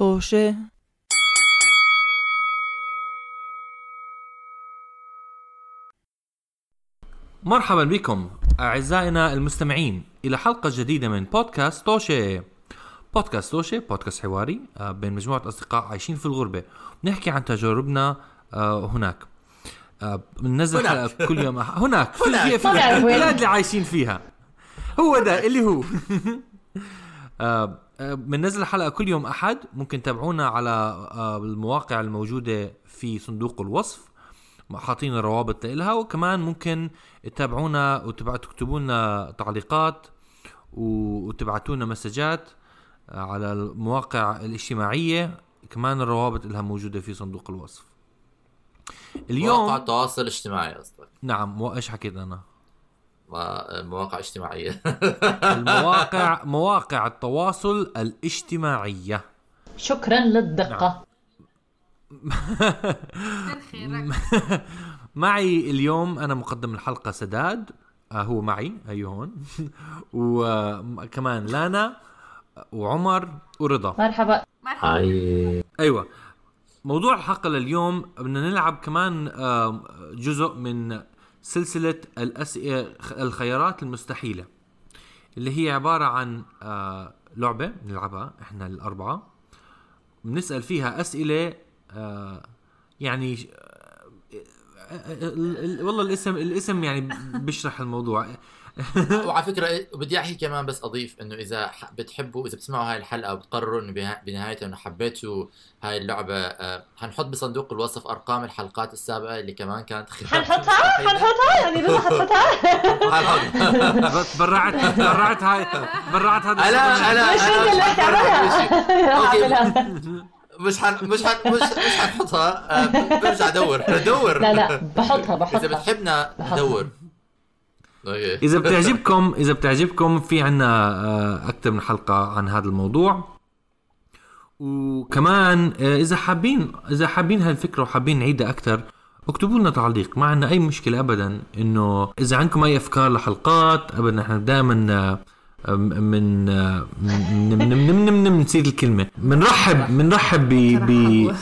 طوشة مرحبا بكم أعزائنا المستمعين إلى حلقة جديدة من بودكاست توشي. بودكاست توشي بودكاست حواري آه، بين مجموعة أصدقاء عايشين في الغربة. نحكي عن تجاربنا آه، هناك. آه، بننزل هناك. حلقة كل يوم. أح- هناك في هناك. في في؟ البلاد اللي عايشين فيها. هو ده اللي هو. بننزل حلقة كل يوم أحد ممكن تتابعونا على آه، المواقع الموجودة في صندوق الوصف حاطين الروابط لها وكمان ممكن تتابعونا وتكتبوا لنا تعليقات وتبعتوا لنا مسجات على المواقع الاجتماعية كمان الروابط لها موجودة في صندوق الوصف. مواقع اليوم التواصل الاجتماعي قصدك. نعم إيش حكيت أنا؟ مواقع اجتماعية. المواقع مواقع التواصل الاجتماعية. شكرا للدقة. معي اليوم أنا مقدم الحلقة سداد. آه هو معي هي هون. وكمان لانا وعمر ورضا. مرحبا. هاي. أيوه. موضوع الحلقة لليوم بدنا نلعب كمان آه، جزء من سلسلة الأسئلة الخيارات المستحيلة اللي هي عبارة عن آه، لعبة بنلعبها إحنا الأربعة. بنسأل فيها أسئلة آه، يعني آه، ال- ال- والله الاسم الاسم يعني بيشرح الموضوع. وعلى فكرة بدي أحكي كمان بس أضيف إنه إذا بتحبوا إذا بتسمعوا هاي الحلقة وبتقرروا إنه بنهايتها إنه حبيتوا هاي اللعبة آه، حنحط بصندوق الوصف أرقام الحلقات السابقة اللي كمان كانت حنحطها؟ حنحطها؟ يعني رضا حتحطها حنحط برعت برعت هاي برعت هذا أنا. أنا مش أنت اللي. تعملها مش حن مش حن مش مش حنحطها. آه، برجع ادور أدور. لا لا بحطها إذا بحطها. بتحبنا بحطها. دور. إذا بتعجبكم إذا بتعجبكم في عنا أكثر من حلقة عن هذا الموضوع. وكمان آه، إذا حابين إذا حابين هالفكرة وحابين نعيدها أكثر اكتبوا لنا تعليق. ما عندنا أي مشكلة ابدا إنه إذا عندكم أي أفكار لحلقات ابدا إحنا دائما من من من من من من نسيت الكلمة. بنرحب بنرحب ب ب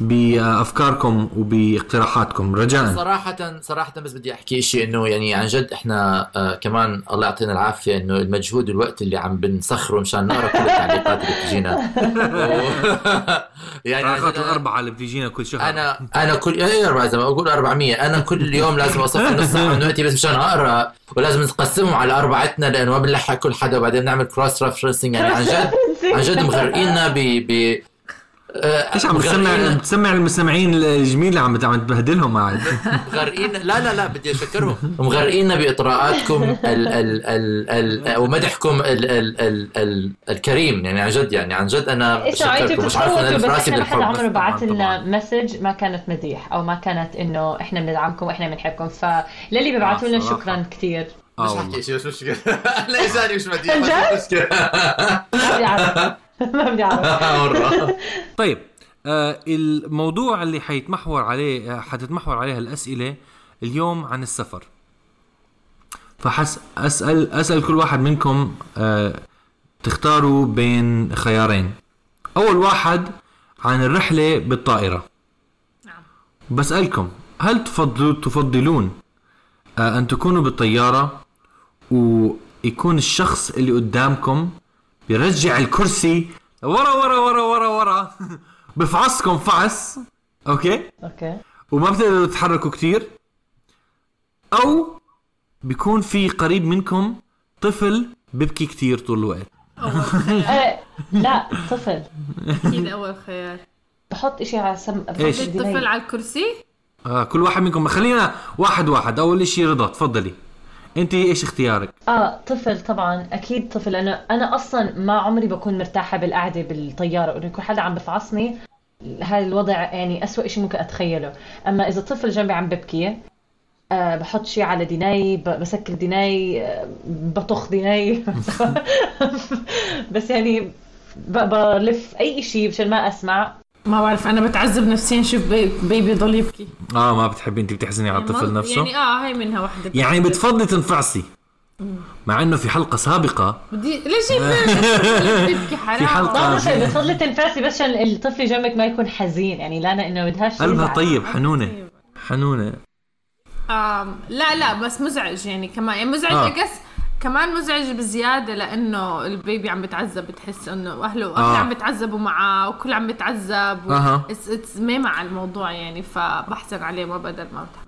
بأفكاركم وبأقتراحاتكم. رجاء. صراحة صراحة بس بدي أحكي شيء إنه يعني عن جد إحنا آه كمان الله يعطينا العافية إنه المجهود والوقت اللي عم بنسخره مشان نقرأ كل التعليقات اللي بتجينا. يعني عن تعليقات جد أنا- الأربعة اللي بتجينا كل شهر. أنا أنا كل اي أربع زي ما بقول 400 أنا كل يوم لازم اصفي نص ساعة من وقتي بس مشان أقرأ. ولازم نقسمهم على أربعتنا لأنه ما بنلحق كل حدا وبعدين نعمل cross referencing يعني عن جد عن جد مغرقيننا ب ب آه، إيش عم تسمع بتسمع المستمعين الجميل اللي عم عم تبهدلهم قاعد مغرقين. لا لا لا بدي أشكرهم. مغرقينا بإطراءاتكم ال ال ال ال ومدحكم ال ال ال ال الكريم. يعني عن جد يعني عن جد أنا بشكركم. مش عارف أنا بتصوتوا في بس راسي إحنا ما حدا بالحب عمره طبعاً، لنا. مسج ما كانت مديح أو ما كانت إنه إحنا بندعمكم وإحنا بنحبكم. فللي بيبعتوا لنا صراحة. شكرا كثير مش والله. حكي شيء مش مشكلة. لا اجاني مش مديح عن مش جد؟ مشكله ما بدي اعرف ما بدي اعرف. طيب آه الموضوع اللي حيتمحور عليه حتتمحور عليه الأسئلة اليوم عن السفر. فحس اسال أسأل كل واحد منكم آه تختاروا بين خيارين. أول واحد عن الرحلة بالطائرة. نعم. بسألكم هل تفضلوا تفضلون آه أن تكونوا بالطيارة ويكون الشخص اللي قدامكم بيرجع الكرسي ورا ورا ورا ورا ورا بفعصكم فعص okay؟ okay. وما بتقدروا تتحركوا كتير. أو بيكون في قريب منكم طفل بيبكي كتير طول الوقت. آه، لا طفل. أكيد أول خيار. بحط إشي على سم؟ بحط الطفل. على الكرسي؟ آه كل واحد منكم خلينا واحد واحد. أول إشي رضا تفضلي. انت إيش اختيارك؟ آه طفل طبعا أكيد طفل لأنه أنا أصلا ما عمري بكون مرتاحة بالقعدة بالطيارة وإنه يكون حدا عم بفعصني هذا الوضع يعني أسوأ شيء ممكن أتخيله. أما إذا طفل جنبي عم ببكي آه بحط شيء على ديني ب- بسكر ديني آه بطخ ديني بس يعني بلف أي شيء مشان ما أسمع. ما بعرف أنا بتعذب نفسيا شوف بي- بيبي ضل يبكي. آه ما بتحبي انت بتحزني على الطفل يعني نفسه؟ يعني آه هاي منها واحدة يعني بتفضلي تنفعصي مع إنه في حلقة سابقة. بدي ليش تبكي حرام. في آه. بصير بتفضلي تنفاسي بس عشان الطفل جنبك ما يكون حزين. يعني لا لا إنه بدهاش قلبها. طيب حنونة. حنونة. آم لا لا بس مزعج يعني كمان. يعني مزعج آه. آه. كمان مزعج بزيادة لأنه ال baby عم بتعذب بتحس إنه أهله آه. عم بتعذبوا معاه وكل عم بتعذب و... أها. it's it's ما مع الموضوع يعني فبحزن عليه ما بدل ما بتحمل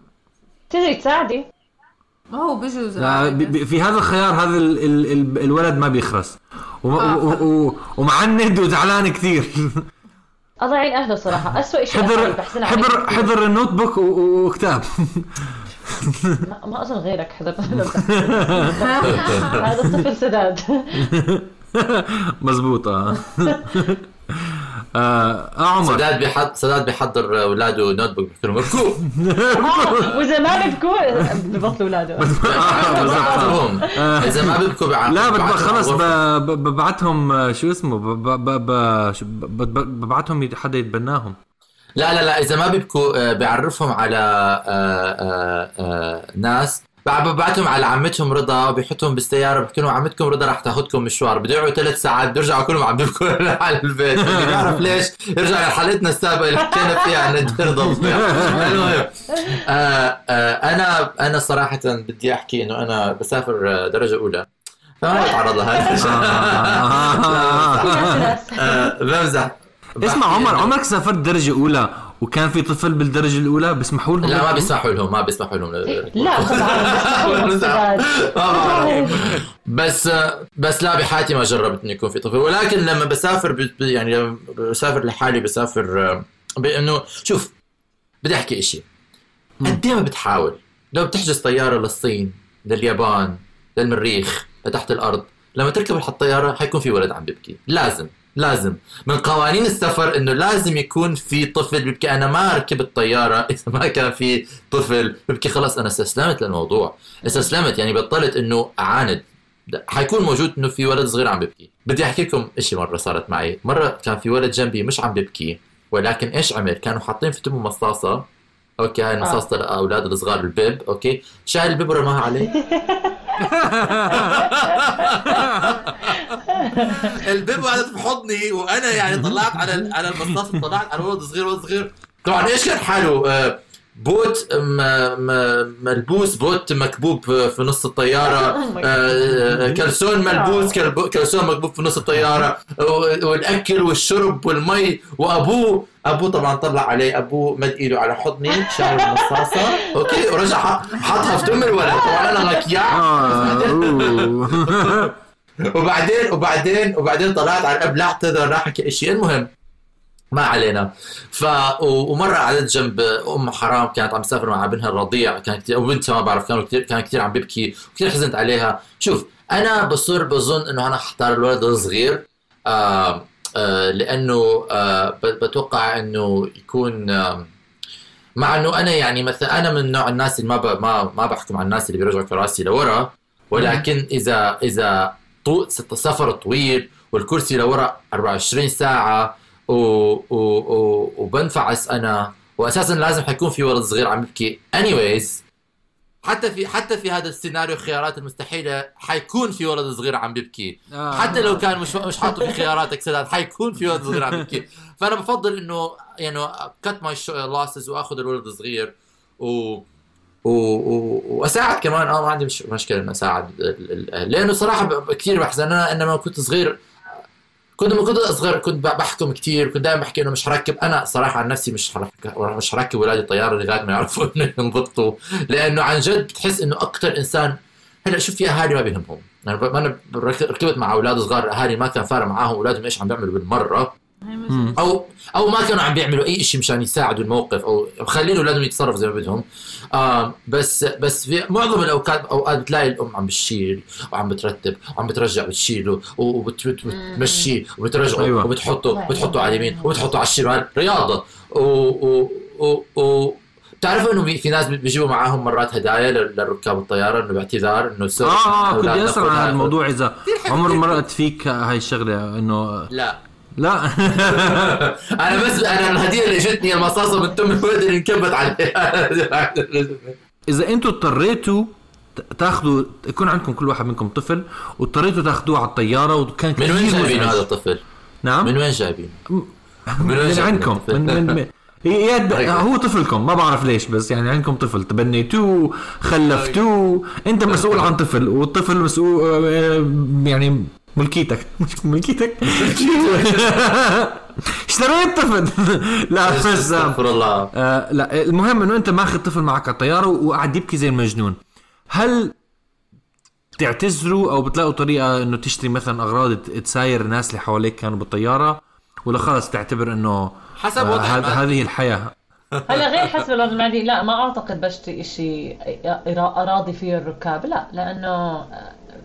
تقدري تساعدي ما هو بجوز لا ب- ب- في هذا الخيار هذا ال ال ال الولد ما بيخرس وم- آه. و- و- ومعند وزعلان كثير اضعين اهله صراحة اسوء شيء حضر حضر. حضر النوت بوك وكتاب ما- ما أظن غيرك حضر هذا الطفل سداد. مزبوطة آه. آه، عمر. سداد بيحضر سداد بيحضر أولاده نوت بوك. بيحكي لهم اركوا آه، واذا ما ببكوا ببطلوا أولاده. آه، إذا ما بيبكوا لا خلص ب- غرفة. ب- ببعتهم آه، شو اسمه ب- ب- ب- ب- شو- ب- ب- ببعتهم حدا يتبناهم. لا لا لا إذا ما بيبكوا آه، بيعرفهم على آه، آه، ناس. ببعتهم على عمتهم رضا بيحطهم بالسيارة بحكي لهم عمتكم رضا رح تاخذكم مشوار. بده ثلاث ساعات بيرجعوا كلهم عم بيبكوا على البيت. اللي بيعرف ليش. يرجع لحالتنا السابقة اللي حكينا فيها عن ضبط المهم أنا أنا صراحة بدي أحكي إنه أنا بسافر درجة أولى. فما بتعرض لهذا. بمزح. اسمع عمر إنه- عمرك سافرت درجة أولى وكان في طفل بالدرجة الأولى بيسمحوا لهم؟ لا ما؟ بيسمحوا لهم ما بيسمحوا لهم. لا بس. بس بس لا بحياتي ما جربت انه يكون في طفل. ولكن لما بسافر يعني لما بسافر لحالي بسافر بانه شوف بدي أحكي إشي. قد إيه ما بتحاول؟ لو بتحجز طيارة للصين لليابان للمريخ لتحت الأرض لما تركب الطياره حيكون في ولد عم بيبكي. لازم. لازم. من قوانين السفر إنه لازم يكون في طفل بيبكي. أنا ما ركبت طياره إذا ما كان في طفل بيبكي. خلص أنا استسلمت للموضوع. استسلمت يعني بطلت إنه أعاند. حيكون موجود إنه في ولد صغير عم بيبكي. بدي أحكي لكم إشي مرة صارت معي. مرة كان في ولد جنبي مش عم بيبكي ولكن إيش عمل؟ كانوا حاطين في تمه مصاصة. okay هاي مصاصة الأولاد الصغار البيب. okay شال البيب ورماها عليه. البيب قعدت بحضني وأنا يعني طلعت على على المصاص طلعت على ولد صغير ولد صغير طبعا إيش كان حاله؟ آه، بوت م- م- ملبوس بوت مكبوب في نص الطيارة. my God. آه، كلسون ملبوس كلسون مكبوب في نص الطيارة. و- والأكل والشرب والمي وأبوه ابوه طبعا طلع عليه ابوه مد ايده على حضني شال المصاصة. أوكي ورجع حط- حطها في دم الولد. طبعا أنا مكياع آه،. وبعدين وبعدين وبعدين طلعت على الأب لا اعتذر لا حكي شيء المهم ما علينا. ف و- ومرة قعدت جنب أم حرام كانت عم تسافر مع ابنها الرضيع. كان كثير أو بنتها ما بعرف كانوا كثير كان كثير عم بيبكي وكثير حزنت عليها. شوف أنا بصير بظن إنه أنا حختار الولد الصغير آه لأنه آه بتوقع إنه يكون آه مع إنه أنا يعني مثلا أنا من نوع الناس اللي ما ب... ما ما بحكم على الناس اللي بيرجعوا كراسي لورا ولكن إذا إذا طو... سفر طويل والكرسي لورا 24 ساعة و... و... و... وبنفعس أنا واساسا لازم حيكون في ولد صغير عم يبكي anyways حتى في حتى في هذا السيناريو الخيارات المستحيلة حيكون في ولد صغير عم بيبكي. آه. حتى لو كان مش مش حاطه في خياراتك سداد حيكون في ولد صغير عم يبكي فأنا بفضل إنه يعني cut my losses وأخذ الولد الصغير و و... و... وأساعد كمان. آه ما عندي مش مشكلة إني أساعد لأنه صراحة كثير بحزن. أنا إنما كنت صغير كنت لما كنت صغير كنت بحكم كثير كنت دائما بحكي إنه مش حركب. أنا صراحة عن نفسي مش حركب مش حركب ولادي طيارة لغاية ما يعرفوا إنه ينضبطوا لأنه عن جد بتحس إنه أكثر انسان هلأ شوف في اهالي ما بيهمهم. ب- أنا ركبت مع أولاد صغار اهالي ما كان فارق معاهم أولادهم إيش عم بيعملوا بالمرة. أو أو ما كانوا عم بيعملوا أي شيء مشان يساعدوا الموقف أو مخلين اولادهم يتصرفوا زي ما بدهم. آه بس بس في معظم الاوقات أوقات بتلاقي الأم عم بتشيل وعم بترتب وعم بترجع بتشيله وبتمشيه وبترجعه أيوة. وبتحطه بتحطه على اليمين وبتحطه على الشمال. رياضة. و, و, و, و بتعرفوا إنه في ناس بيجيبوا معاهم مرات هدايا للركاب الطيارة إنه باعتذار إنه سوري آه آه كنت أسأل عن. الموضوع إذا عمر مرقت فيك هاي الشغلة إنه لا. لا أنا بس أنا الهدية اللي اجتني المصاصه من تم الولد اللي انكبت عليها إذا أنتم اضطريتوا تاخذوا يكون عندكم كل واحد منكم طفل واضطريتوا تاخذوه على الطيارة وكان من وين جايبين. هذا الطفل؟ نعم من وين جايبين؟ من وين عندكم؟ من من من يد هو طفلكم ما بعرف ليش بس يعني عندكم طفل تبنيتوه خلفتوه أنت مسؤول عن طفل والطفل مسؤول آه، يعني ملكيتك. مش ملكيتك. اشتريت طفل لا بس. آه، استغفر الله. آه لا المهم إنه أنت ماخذ طفل معك على الطيارة وقاعد يبكي زي المجنون. هل تعتذروا أو بتلاقوا طريقة إنه تشتري مثلا أغراض تساير الناس اللي حواليك كانوا بالطيارة؟ ولا خلص تعتبر إنه حسب آه وضع المادي. هذه الحياة؟ هلا غير حسب الوضع المادي. لا ما أعتقد بشتري شيء أراضي فيه الركاب. لا لأنه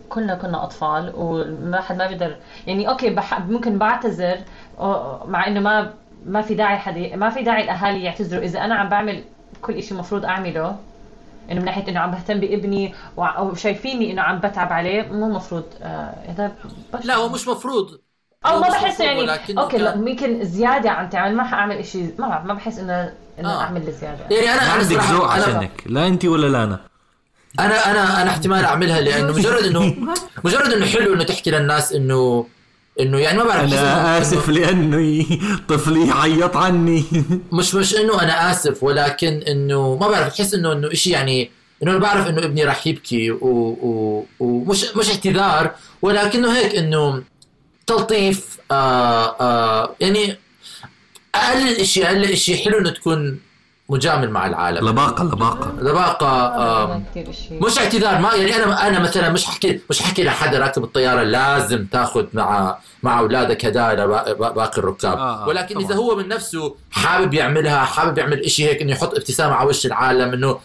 كلنا كنا أطفال وما حد ما بيقدر يعني أوكي بح ممكن بعتذر مع إنه ما ما في داعي حد ما في داعي الأهالي يعتذروا. إذا أنا عم بعمل كل شيء المفروض أعمله إنه من ناحية إنه عم بهتم بإبني وشايفيني إنه عم بتعب عليه مو المفروض آه هذا بش- لا هو مش مفروض. أو ما بحس يعني أوكي لا كان- ممكن زيادة عم تعمل. ما حأعمل شيء ما بعرف ما بحس انه إنه آه. أعمل زياده يعني أنا ما عندك ذوق عشانك لا انت ولا لا أنا. أنا أنا أنا احتمال أعملها لأنه مجرد انه مجرد إنه حلو إنه تحكي للناس انه إنه يعني ما بعرف أنا آسف لأنه طفلي عيط عني. مش مش إنه أنا آسف ولكن إنه ما بعرف بحس انه إنه شيء يعني إنه أنا بعرف إنه ابني راح يبكي و- و- ومش مش اعتذار ولكنه هيك إنه تلطيف آه آه يعني أقل شيء أقل شيء حلو إنه تكون مجامل مع العالم. لباقة لباقة. شيء مش اعتذار ما يعني أنا أنا مثلا مش حكي مش حكي لحدا راكب الطيارة لازم تاخذ مع مع أولادك هدايا لباقي الركاب. آه، آه، ولكن إذا طبعاً. هو من نفسه حابب يعملها حابب يعمل إشي هيك إنه يحط ابتسامة على وش العالم إنه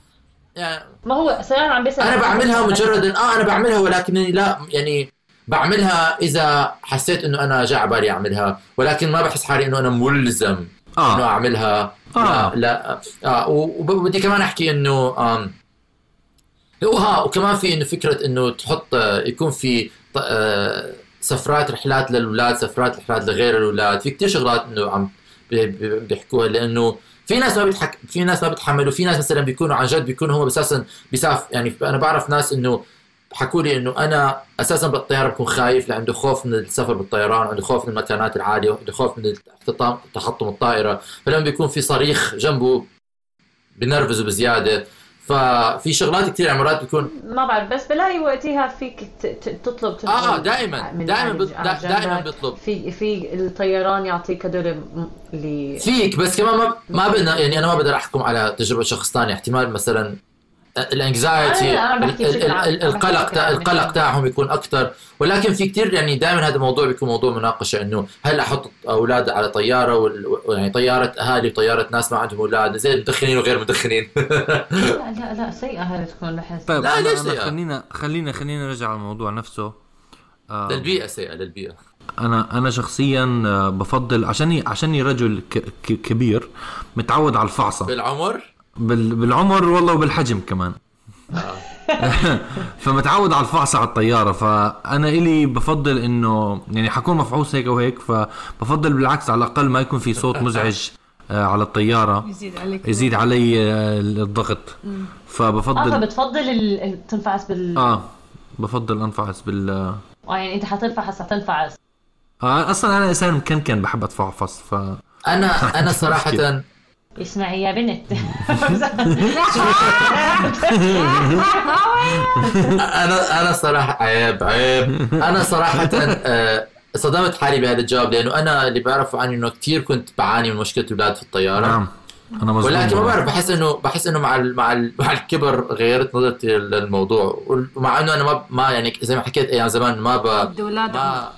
يعني ما هو سلام عم بيسأل أنا بعملها مجرد إن- آه أنا بعملها ولكنني لا يعني بعملها إذا حسيت إنه أنا جاء على بالي أعملها. ولكن ما بحس حالي إنه أنا ملزم. إنه آه اعملها آه. لا. لا آه وب- وبدي كمان أحكي إنه وها وكمان في إنه فكرة إنه تحط آه، يكون في آه، سفرات رحلات للأولاد سفرات رحلات لغير الأولاد. في كتير شغلات إنه عم بي- بي- بيحكوها لأنه في ناس ما بيتحك في ناس ما بتحملوا في ناس مثلا بيكونوا عن جد بيكونوا هم أساسا بيساف يعني أنا بعرف ناس إنه حكوا لي إنه أنا أساسا بالطياره بكون خايف لعنده خوف من السفر بالطيران عنده خوف من المكانات العالية عنده خوف من تحطم الطائرة. فلما بيكون في صريخ جنبه بنرفزه بزيادة. ففي شغلات كثير مرات بيكون ما بعرف بس بلاقي وقتها فيك تطلب آه دائما دائما دائما. بيطلب في في الطيران يعطيك هدول اللي فيك بس كمان ما ما بدنا يعني أنا ما بقدر أحكم على تجربة شخص ثاني احتمال مثلا الانكزايتي بحكي القلق. القلق تاعهم يكون أكثر. ولكن في كثير يعني دائما هذا الموضوع بيكون موضوع مناقشة إنه هل أحط أولاد على طيارة وال- يعني طيارة أهالي وطيارة ناس ما عندهم أولاد؟ زي المدخنين وغير المدخنين لا لا لا سيئة هذا تكون بحس. طيب لا، ليش؟ خلينا خلينا خلينا نرجع على الموضوع نفسه. آه، للبيئة سيئة للبيئة. أنا أنا شخصيا آه، بفضل عشاني عشاني رجل ك- ك- كبير متعود على الفعصه بالعمر؟ بال- بالعمر والله وبالحجم كمان. فمتعود على الفعصة على الطيارة فأنا إلي بفضل إنه يعني حكون مفعوص هيك وهيك فبفضل بالعكس على الأقل ما يكون في صوت مزعج آه، على الطيارة. يزيد عليك. يزيد علي آه، الضغط. آه فبفضل فبتفضل ال- ال- تنفعس بال آه بفضل أنفعس بال آه آه يعني أنت حتنفعس حتنفعس. أصلا أنا إنسان مكنكن بحب أتفعفص ف أنا أنا صراحة اسمعي يا بنت. أنا أنا صراحة عيب عيب. أنا صراحة آه، صدمت حالي بهذا الجواب لأنه أنا اللي بعرفه عني إنه كثير كنت بعاني من مشكله أولاد في الطيارة. نعم. أنا مظلوم ولكن ما. بعرف بحس انه بحس إنه مع ال مع ال مع الكبر غيرت نظرتي للموضوع. ومع إنه أنا ما ما يعني زي ما حكيت أيام زمان ما ب ما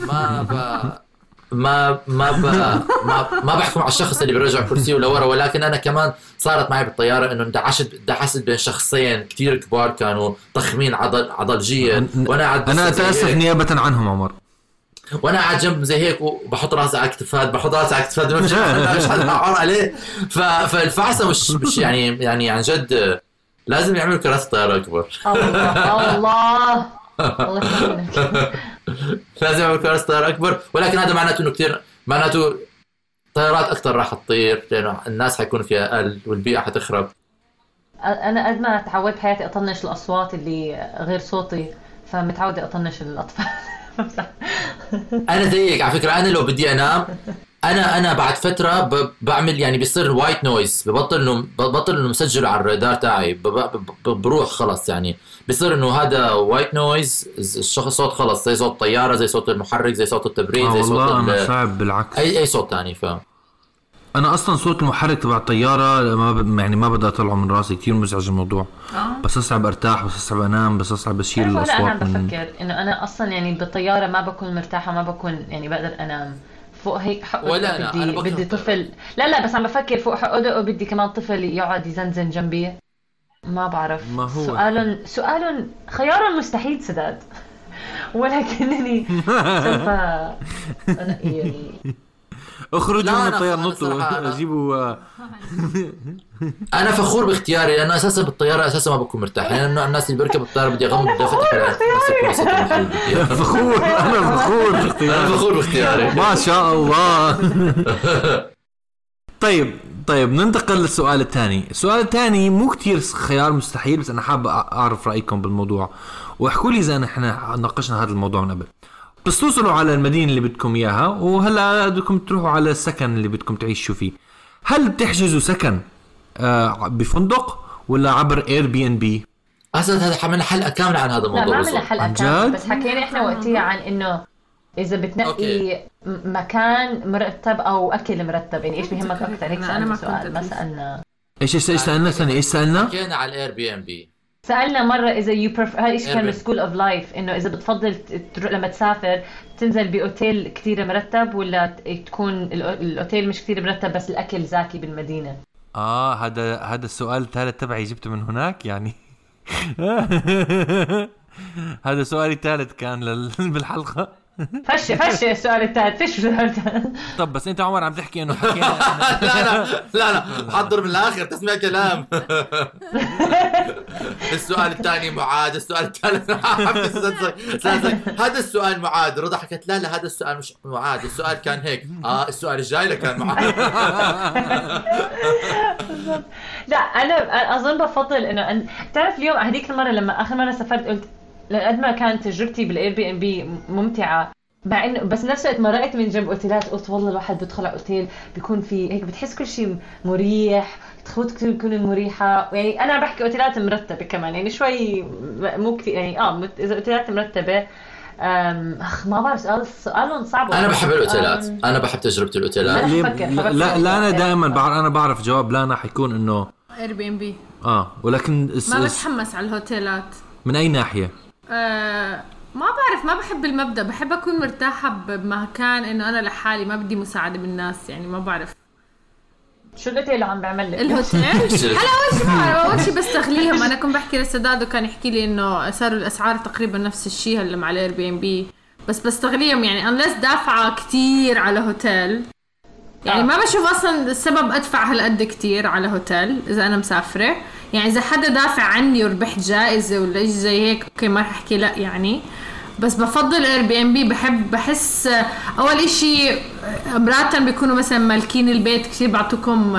ما ب ما ما ب ما ما بحكم على الشخص اللي بيرجع كرسيه لورا ولكن أنا كمان صارت معي بالطيارة إنه اندعشت دعست بين شخصين كثير كبار كانوا ضخمين عضل عضلجيا وأنا قاعد أتأسف هيك. نيابة عنهم عمر. وأنا قاعد جنب زي هيك وبحط راسي على كتفات بحط راسي على كتفات مش حدا عليه. ف... فالفعصه مش مش يعني يعني عن جد لازم يعملوا كراسي طيارة أكبر. الله الله. الله لازم يعملوا كراسي طياره أكبر. ولكن هذا معناته إنه كثير معناته طيارات أكثر راح تطير لأنه الناس حيكونوا فيها أقل والبيئة حتخرب. أنا قد ما تعودت بحياتي أطنش الأصوات اللي غير صوتي فمتعودة أطنش الأطفال. أنا زيك على فكرة. أنا لو بدي أنام أنا أنا بعد فترة ب- بعمل يعني بيصير white noise ببطل إنه ببطل إنه مسجل على الرادار تاعي بروح خلص يعني. بيصير إنه هذا white noise الشخص صوت خلص زي صوت طياره زي صوت المحرك زي صوت التبريد آه زي صوت والله أنا صعب بالعكس. أي أي صوت ثاني ف. أنا أصلا صوت المحرك تبع الطيارة ما ب... يعني ما بدي أطلعه من راسي كثير مزعج الموضوع. آه. بس أصعب أرتاح بس أصعب أنام بس أصعب أشيل هلا أنا عم الأصوات من بفكر إنه أنا أصلا يعني بالطيارة ما بكون مرتاحة ما بكون يعني بقدر أنام. فوق هيك حق ولا أنا، بدي أنا بدي طفل. لا لا بس عم بفكر فوق حقه وبدي كمان طفل يقعد يزنزن جنبي. ما بعرف. ما هو. سؤال سؤال خيار مستحيل سداد. ولكنني سوف انقي اخرجوا من الطيارة نطوا جيبوا آه، أنا فخور باختياري لأنه أساسا بالطيارة أساسا ما بكون مرتاح. يعني انه الناس اللي بيركبوا الطيارة بدي أغمض بدي افتح فخور أنا فخور أنا باختياري فخور باختياري. ما شاء الله. طيب طيب ننتقل للسؤال الثاني. السؤال الثاني مو كتير خيار مستحيل بس أنا حاب أعرف رأيكم بالموضوع. واحكوا لي إذا إحنا ناقشنا هذا الموضوع من قبل. بس توصلوا على المدينة اللي بدكم إياها وهلأ بدكم تروحوا على السكن اللي بدكم تعيشوا فيه هل بتحجزوا سكن آه بفندق ولا عبر Airbnb أساسا هذا عملنا حلقة كاملة عن هذا لا ما الموضوع عملنا. حلقة جد؟ بس حكينا إحنا وقتها عن إنه إذا بتنقي أوكي. مكان مرتب أو أكل مرتب يعني إيش بيهمك أكثر هيك سالنا سؤال ما. سألنا إيش إيش إيش سألنا ثاني إيش سألنا حكينا على ال Airbnb سألنا مرة إذا you prefer هذا الشيء كان. School of Life إنه إذا بتفضل تروح لما تسافر تنزل بأوتيل كثير مرتب ولا تكون الأوتيل مش كثير مرتب بس الأكل زاكي بالمدينة؟ آه هذا هذا السؤال الثالث تبعي جبته من هناك يعني. هذا سؤالي الثالث كان لل... بالحلقة. فش فش السؤال الثالث فش السؤال الثالث طب بس انت عمر عم تحكي انه حكينا. لا لا لا لا. حضر من الآخر تسمع كلام. السؤال الثاني معاد السؤال الثالث هذا السؤال معاد. رضا حكت لا لا هذا السؤال مش معاد. السؤال كان هيك. آه السؤال الجاي لك كان معاد. لا أنا أظن بفضل إنه أن... تعرف اليوم هذيك المرة لما آخر مرة سافرت قلت قد ما كانت تجربتي بال Airbnb ممتعة. مع انه بس نفس الوقت مرقت من جنب اوتيلات قلت والله الواحد بيدخل على اوتيل بيكون في هيك بتحس كل شيء مريح تخوت كثير تكون مريحة. يعني أنا بحكي أوتيلات مرتبة كمان يعني شوي مو كثير يعني آه إذا أوتيلات مرتبة أخ ما بعرف سؤال سؤالهم صعب. أنا بحب الأوتيلات. أنا بحب تجربة الأوتيلات. لا. لا. لا, لا أنا دائما بعرف أنا بعرف جواب لانا حيكون إنه Airbnb آه ولكن ما بتحمس على الهوتيلات. من أي ناحية؟ آه ما بعرف ما بحب المبدأ. بحب أكون مرتاحة بمكان إنه أنا لحالي ما بدي مساعدة بالناس يعني ما بعرف. شو الأوتيل اللي عم بعمل لك؟ الهوتيل. هلا أول شيء أول شيء بستغليهم. أنا كنت بحكي لسداد وكان يحكي لي إنه صاروا الأسعار تقريبا نفس الشيء هلا مع ال Airbnb بس بستغليهم يعني unless دافعة كتير على هوتيل. يعني آه. ما بشوف أصلا السبب أدفع هالقد كتير على هوتيل إذا أنا مسافرة. يعني إذا حدا دافع عني وربحت جائزة ولا شيء زي هيك أوكي ما رح أحكي لا يعني. بس بفضل Airbnb بحب بحس أول إشي مرات بيكونوا مثلا مالكين البيت كثير بعطوكم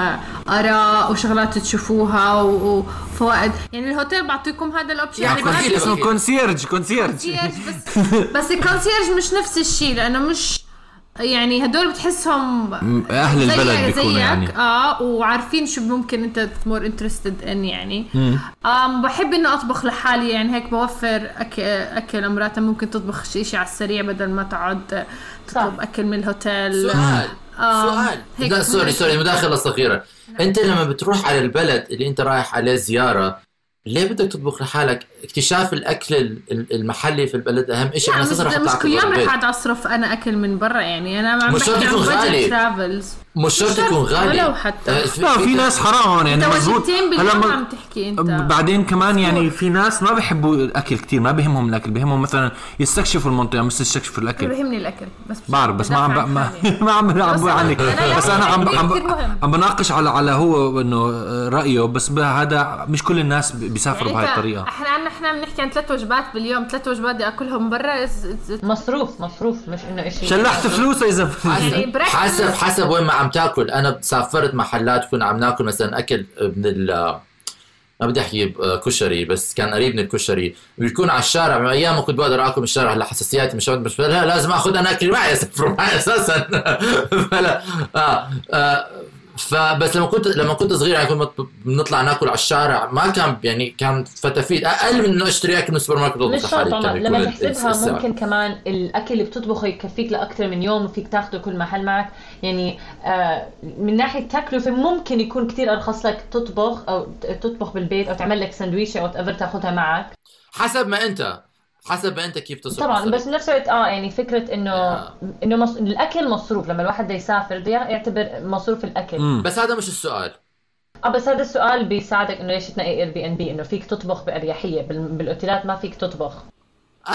آراء وشغلات تشوفوها وفوائد يعني الهوتيل بعطيكم هذا ال option يعني يعني اسمه كونسيرج كونسيرج. كونسيرج بس بس الكونسيرج مش نفس الشيء لأنه مش يعني هدول بتحسهم أهل البلد بيكونوا يعني. آه وعارفين شو ممكن أنت more interested in يعني. آم بحب إنه أطبخ لحالي يعني هيك بوفر اكل أكل مرات ممكن تطبخ شيء شي على السريع بدل ما تقعد تطلب صح. أكل من الهوتيل. سؤال. آه، سؤال. هيك لا sorry. sorry مداخلة صغيرة. أنت لما بتروح على البلد اللي أنت رايح عليه زيارة ليه بدك تطبخ لحالك؟ اكتشاف الأكل ال- ال- المحلي في البلد أهم شيء أنا مش, أساسا رح مش أطلع كل يوم رح أصرف أنا أكل من برا يعني أنا عم مش بحكي عن غالي. travels مش شرط يكون غالي. ولو حتى. آه، لا في ناس حرام يعني انت مزبوط. هلا عم ما- تحكي أنت. بعدين كمان يعني في ناس ما بيحبوا الأكل كتير ما بهمهم الأكل بهمهم مثلا يستكشفوا المنطقة مش يستكشفوا الأكل. بيهمني الأكل بس بعرف بس ما عم. ما. ما عم عم عنك بس أنا عم عم. عم بناقش على على هو إنه رأيه بس هذا مش كل الناس بيسافروا يعني بهاي الطريقة. إحنا إحنا بنحكي عن ثلاث وجبات باليوم ثلاث وجبات بدي أكلهم برا مصروف مصروف مش إنه شيء شلحت فلوسه إذا يعني حسب حسب وين ما عم تاكل. أنا سافرت محلات كنا عم ناكل مثلا أكل من ال ما بدي أحكي كشري بس كان قريب من الكشري. بيكون على الشارع من أيام كنت بقدر آكل من الشارع. هلأ حساسياتي مش مش لا لازم آخذ أنا أكل معي اسافر معي أساسا. فلا آه آه فبس لما كنت لما كنت صغير يعني كنا بنطلع ناكل على الشارع ما كان يعني كان فتافيت أقل من إنه أشتري أكل من السوبر ماركت مش شرط لما تحسبها. ممكن كمان الأكل اللي بتطبخه يكفيك لاكثر من يوم وفيك تاخده كل محل معك. يعني آه من ناحية تكلفه ممكن يكون كتير أرخص لك تطبخ أو تطبخ بالبيت أو تعمل لك سندويشة أو تاخذها معك. حسب ما أنت. حسب انت كيف تصرف طبعا. بس بنفس الوقت آه يعني فكرة إنه آه. إنه مص... الأكل مصروف لما الواحد بده يسافر بده يعتبر مصروف الأكل مم. بس هذا مش السؤال آه بس هذا السؤال بيساعدك إنه ليش تنقي Airbnb إنه فيك تطبخ بأريحية بال... بالأوتيلات ما فيك تطبخ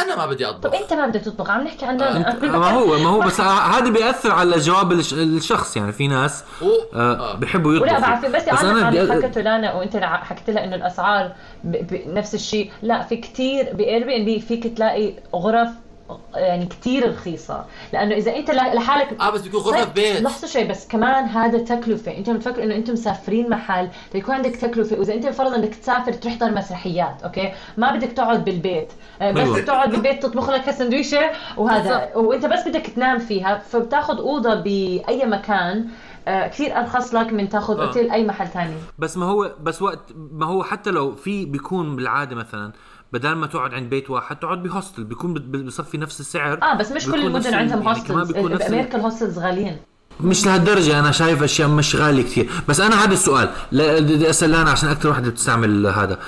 أنا ما بدي أطبخ. طب أنت ما بدك تطبخ عم نحكي عن ما هو ما هو بس هذا بيأثر على جواب الش- الشخص. يعني في ناس و... آه آه. بيحبوا ولا يطبخوا. بعرف بس بس أنا بدي حكته لأنا وأنت حكيت لها إنه الأسعار ب... ب... نفس الشيء. لا في كتير ب Airbnb فيك تلاقي غرف يعني كتير رخيصة لأنه إذا أنت ل- لحالك آه بس بيكون غرفة طيب، بيت لحظة شوي بس كمان هذا تكلفة، أنت بتفكر إنه أنتم مسافرين محل بيكون عندك تكلفة وإذا أنت فرضا بدك تسافر تحضر مسرحيات، أوكي؟ ما بدك تقعد بالبيت، آه، بس أيوة. بدك تقعد بالبيت تطبخ لك سندويشة وهذا. وأنت بس بدك تنام فيها فبتاخذ أوضة بأي مكان آه، كثير أرخص لك من تاخذ آه. أوتيل أي محل ثاني. بس ما هو بس وقت ما هو حتى لو في بيكون بالعادة مثلا بدل ما تقعد عند بيت واحد تقعد ب hostel بيكون بصفي نفس السعر. آه بس مش كل المدن ال- عندهم يعني كمان hostels بيكون نفس ال- بامريكا ال hostels غاليين. مش لهالدرجة أنا شايف أشياء مش غالية كثير بس أنا هذا السؤال بدي أسأل لأنا عشان أكثر وحده بتستعمل هذا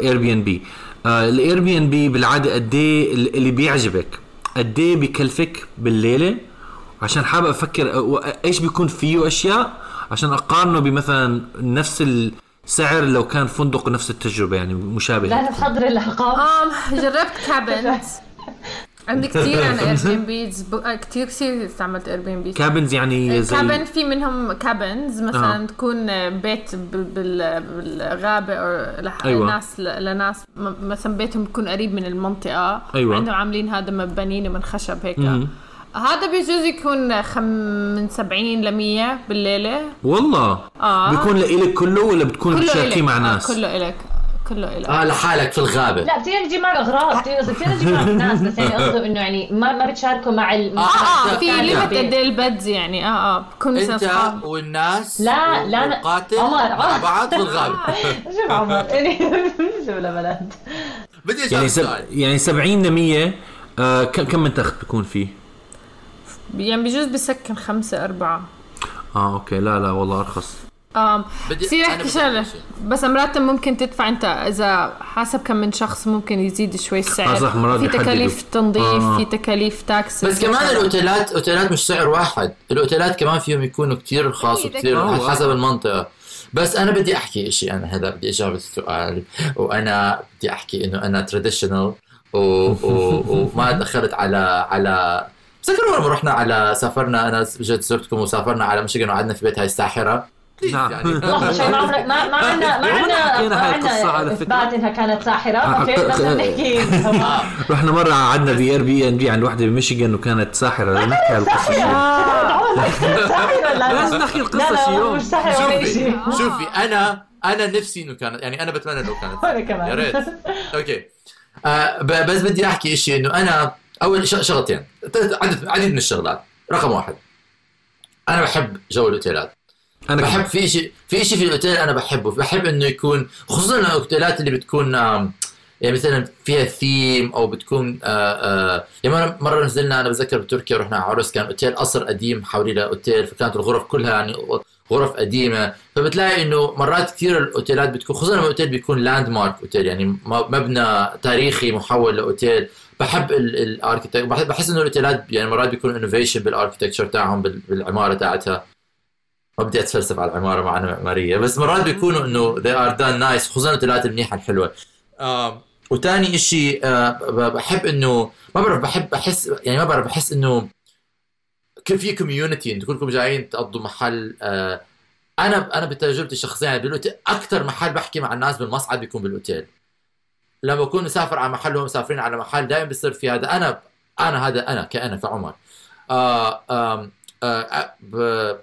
اير بي ان بي الاير بي ان بي بالعادة قد إيه اللي بيعجبك؟ قد إيه بكلفك بالليلة؟ عشان حابب أفكر و- إيش بيكون فيه أشياء؟ عشان أقارنه بمثلا نفس السعر لو كان فندق نفس التجربة يعني مشابهة. لا بحضر الأرقام. ام جربت cabins. عندي كثير عن Airbnbs كثير كثير استعملت Airbnbs cabins يعني زي cabin في منهم cabins. مثلا آه. تكون بيت بال- بال- بالغابة أو لح- أيوة. ناس لناس. م- مثلا بيتهم بيكون قريب من المنطقة. أيوة. عندهم عاملين هذا مبانين من خشب هيك. مم. هذا بيجوز يكون خم من 70 ل 100 بالليلة. والله؟ آه. بيكون لإلك كله ولا بتكون كله تشاركيه إلك. مع آه، ناس؟ كله إلك. كله إلك. آه لحالك في الغابة. لا بتقدر تجيب معك اغراض بتقدر بتقدر تجيب معك ناس بس يعني قصده إنه يعني ما ما بتشاركوا مع ال آه، آه آه في ليمت قد إيه البدز يعني. آه آه بكون أنت اصحاب والناس لا، لا،. والقاتل عمر، مع. بعض في الغابة. شوف عمر؟ يعني شوف لبلد بدي يعني سب... يعني 70 ل 100 آه كم من تخت بيكون فيه؟ يعني بجوز بسكن خمسة أربعة آه أوكي لا لا والله أرخص بدي- بصير احكي شغله أحكي شيء. بس مرات ممكن تدفع أنت إذا حسب كم من شخص ممكن يزيد شوي السعر آه صح، مرات في. تكاليف تنظيف آه. في تكاليف tax بس كمان الاوتيلات اوتيلات مش سعر واحد الأوتيلات كمان فيهم يكونوا كتير رخاص وكتير أكيد. على حسب المنطقة بس أنا بدي أحكي إشي أنا هذا بدي أجاوب السؤال وأنا بدي أحكي إنه أنا traditional. وما دخلت على على تذكروا لما رحنا على سافرنا أنا جيت زرتكم وسافرنا على ميشيغان وقعدنا في بيت هاي الساحرة. نعم. يعني لحظة شوي ما عمرك ما ما عندنا ما عندنا هاي عندنا القصة على. إثبات إنها كانت ساحرة. آه، أوكي آه، بس آه. نحكي. رحنا مرة قعدنا ب Airbnb عند وحدة بميشيغان وكانت ساحرة. لا نحكي ساحرة. ولا لازم لا نحكي لا القصة شي لا يوم. مش ساحرة ولا شوفي شيء شوفي أنا أنا نفسي إنه كانت يعني أنا بتمنى إنه كانت وأنا كمان يا ريت. أوكي. ب- بس بدي أحكي شيء إنه أنا أول ش- شغلتين. عدد عديد من الشغلات. رقم واحد. أنا بحب جو الأوتيلات. أنا بحب كمان. في شيء في شيء في الأوتيل أنا بحبه. بحب إنه يكون خصوصا الأوتيلات اللي بتكون يعني مثلا فيها ثيم أو بتكون آه آه يعني مرة- مرة نزلنا أنا بتذكر بتركيا رحنا على عرس كان أوتيل قصر قديم حوالي أوتيل فكانت الغرف كلها يعني غرف قديمة. فبتلاقي إنه مرات كثير الأوتيلات بتكون خصوصا لما الأوتيل بيكون landmark أوتيل يعني مبنى تاريخي محول لأوتيل. بحب ال architect بحس إنه الاوتيلات يعني مرات بيكون innovation بال architecture تاعهم بال- بالعمارة تاعتها. ما بدي أتفلسف على العمارة معنا معمارية بس مرات بيكونوا إنه they are done nice خصوصا الاوتيلات المنيحة الحلوة. وثاني إشي آه بحب إنه ما بعرف بحب احس يعني ما بعرف بحس إنه ك- في community أنتم كلكم جايين تقضوا محل آه أنا أنا بتجربتي الشخصية يعني بالاوتيل أكثر محل بحكي مع الناس بالمصعد بيكون بالأوتيل. لما بكون مسافر على محل وهم مسافرين على محل دائما بيصير في هذا. أنا أنا هذا أنا كأنا كعمر. آه آه آه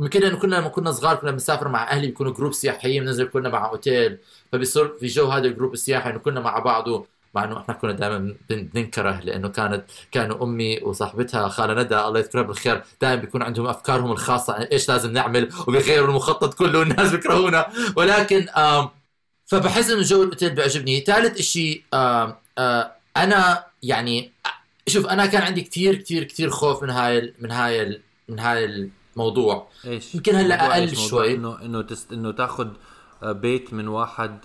يمكن لأنه كنا لما كنا صغار كنا بنسافر مع أهلي بيكونوا group سياحيين بننزل كنا مع اوتيل فبيصير في جو هذا ال group السياحي إنه كنا مع بعض مع إنه إحنا كنا دائما بننكره لأنه كانت كانوا أمي وصاحبتها خالة ندى الله يذكرها بالخير دائما بيكون عندهم أفكارهم الخاصة عن إيش لازم نعمل وبيغيروا المخطط كله والناس بيكرهونا. ولكن آم فبحس إنه جو الأوتيل بيعجبني. ثالث شيء أنا يعني شوف أنا كان عندي كثير كثير كثير خوف من هاي من هاي من هاي الموضوع. إيش؟ يمكن هلأ أقل شوي. إنه إنه تست... إنه تاخذ بيت من واحد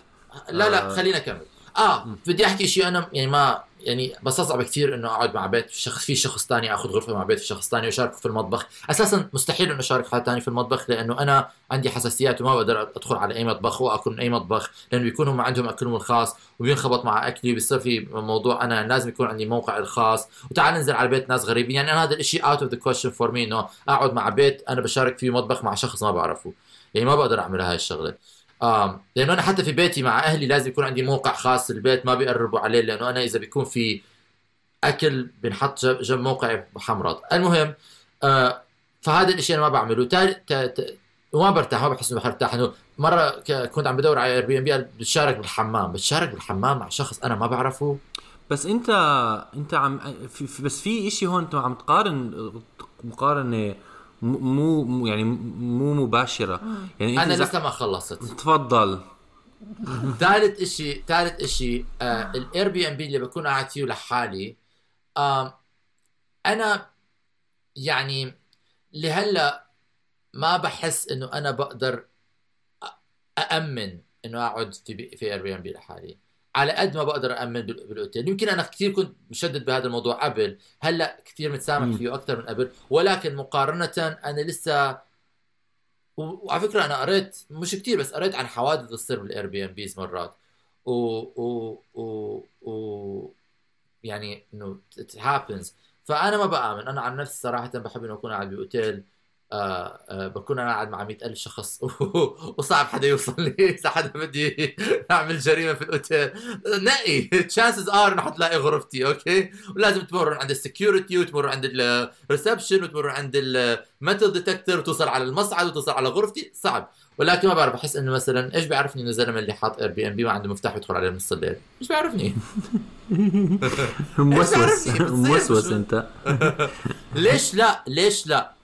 لا لا آه. خلينا أكمل. آه بدي أحكي شيء أنا يعني ما يعني بستصعب كثير إنه أقعد مع بيت شخص في شخص ثاني أخذ غرفة مع بيت في شخص ثاني واشاركه في المطبخ. أساسا مستحيل إنه أشارك حدا ثاني في المطبخ لأنه أنا عندي حساسيات وما بقدر أدخل على أي مطبخ واكل من أي مطبخ لأنه بيكون هم عندهم أكلهم الخاص وبينخبط مع أكلي وبيصير في موضوع أنا لازم يكون عندي موقع الخاص. وتعال ننزل على بيت ناس غريبين. يعني أنا هذا الشيء out of the question for me إنه أقعد مع بيت أنا بشارك فيه مطبخ مع شخص ما بعرفه. يعني ما بقدر أعمل هاي الشغلة. لأنه أنا حتى في بيتي مع أهلي لازم يكون عندي موقع خاص البيت ما بيقربوا عليه لأنه أنا إذا بيكون في أكل بنحط جنب, موقعي بحمرض. المهم آه فهذا الشيء أنا ما بعمله. تال... ت... ت... وما برتاح ما بحس إنه برتاح. إنه مرة. كنت عم بدور على Airbnb بتشارك بالحمام. بتشارك بالحمام مع شخص أنا ما بعرفه. بس انت أنت عم في بس في إشي هون أنت عم تقارن مقارنة مو يعني مو مباشرة. يعني أنت أنا لسه ما خلصت. تفضل. ثالث شيء ثالث شيء آه ال Airbnb اللي بكون قاعد فيه لحالي آه أنا يعني لهلا ما بحس إنه أنا بقدر أأمن إنه أقعد في بي في Airbnb لحالي. على قد ما بقدر أأمن بال- بالاوتيل يمكن أنا كثير كنت مشدد بهذا الموضوع قبل. هلأ كثير متسامح. فيه أكثر من قبل. ولكن مقارنة أنا لسه و- وعلى فكرة أنا قريت مش كثير بس قريت عن حوادث تصير بال Airbnbs مرات. و و و, و يعني إنه it happens. فأنا ما بأمن. أنا عن نفسي صراحة بحب إنه أكون قاعد باوتيل آه آه بكون أنا قاعد مع مئة ألف شخص. وصعب حدا يوصل لي. إذا حدا بدي أعمل جريمة في الأوتيل. نقي. chances are انه حتلاقي غرفتي أوكي؟ ولازم تمر عند ال security وتمر عند ال reception وتمر عند ال metal detector وتوصل على المصعد وتوصل على غرفتي. صعب. ولكن ما بعرف أحس إنه مثلا إيش بيعرفني إنه الزلمه اللي حاط Airbnb ما عنده مفتاح يدخل عليه نص الليل إيش بيعرفني؟ موسوس. موسوس؟ أنت. ليش لا؟ ليش لا؟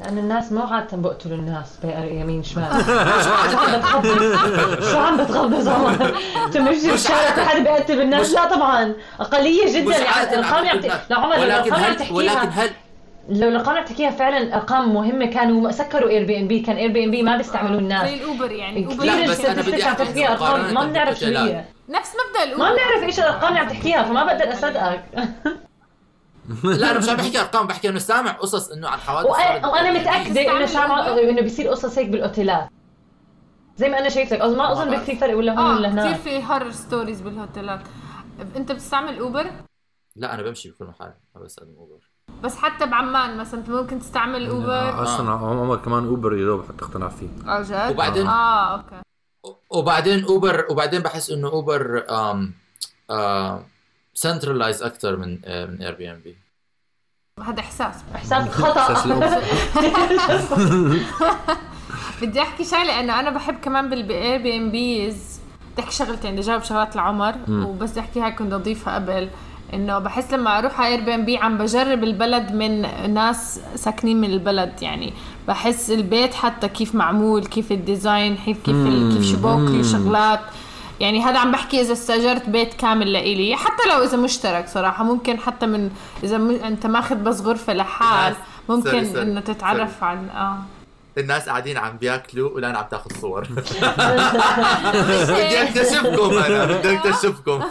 لأن الناس مو عادة بقتلوا الناس يمين شمال. شو عم بتغبز شو عم بتغبز والله تمشي بالشارع في حدا بيقتل الناس لا طبعا. أقلية جدا. يعني عادة. الأرقام اللي ت- لا عمر لو ولكن هل ولكن تحكيها هل لو الأرقام عم تحكيها فعلا أرقام مهمة كانوا سكروا Airbnb كان Airbnb ما بيستعملوا الناس. زي ال Uber يعني. كثير بس أنا ال statistics بدي عم أحكي تحكيها أرقام مقارنة ما بنعرف شو هي. نفس مبدأ ما ال Uber بنعرف إيش الأرقام اللي عم تحكيها فما بقدر اصدقك لا أنا مش عم بحكي أرقام بحكي أنه سامع قصص إنه عن حوادث وأنا, صارت. وأنا بي. متأكدة إنه شعب إنه بيصير قصص هيك بالأوتيلات. زي ما أنا شايفتك أظن ما أظن بعرف. بك في فرق ولا هون ولا آه كثير هناك في horror stories بالهوتيلات. أنت بتستعمل Uber لا أنا بمشي بكل محل ما بستخدم Uber بس حتى بعمان مثلا أنت ممكن تستعمل Uber أصلا عمر كمان Uber يا دوب حتى اقتنع فيه. آه جد؟ وبعدين- آه أوكي. وبعدين Uber وبعدين بحس إنه اوبر آم آم centralized أكثر من آه، من Airbnb هذا إحساس. إحساس خطأ. بدي أحكي شغلة إنه أنا بحب كمان بال Airbnbs بدي أحكي شغلتين. بدي أجاوب شغلات العمر وبس بدي أحكي هاي كنت أضيفها قبل. إنه بحس لما أروح على Airbnb عم بجرب البلد من ناس ساكنين من البلد. يعني بحس البيت حتى كيف معمول كيف ال design كيف كيف كيف شباك الشغلات يعني هذا عم بحكي إذا استأجرت بيت كامل لإلي. حتى لو إذا مشترك صراحة ممكن حتى من إذا م... أنت ماخذ بس غرفة لحال الناس- ممكن سوري، سوري، إنه تتعرف عن آه. الناس قاعدين عم بياكلوا ولا عم تاخذ صور. بدي اكتشفكم أنا بدي اكتشفكم.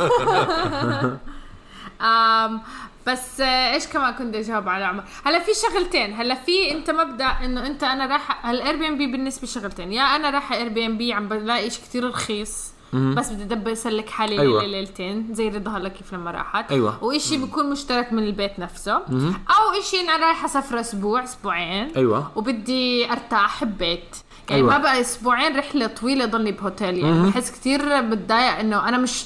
بس آه، إيش كمان كنت بدي أجاوب على عمر؟ هلا في شغلتين هلا في أنت مبدأ إنه أنت أنا رايحه الاير بي ام بي بالنسبة شغلتين يا أنا رايحه اير بي ام بي عم بلاقي شيء كثير رخيص بس بدي ادبر اسلك حالي أيوة. ليلتين زي رضا هلا كيف لما راحت أيوة. وإشي بيكون مشترك من البيت نفسه أو إشي أنا رايحة سفره أسبوع أسبوعين أيوة. وبدي أرتاح ببيت يعني أيوة. ما بقى أسبوعين رحلة طويلة ضلني بهوتيل يعني بحس كثير بتضايق إنه أنا مش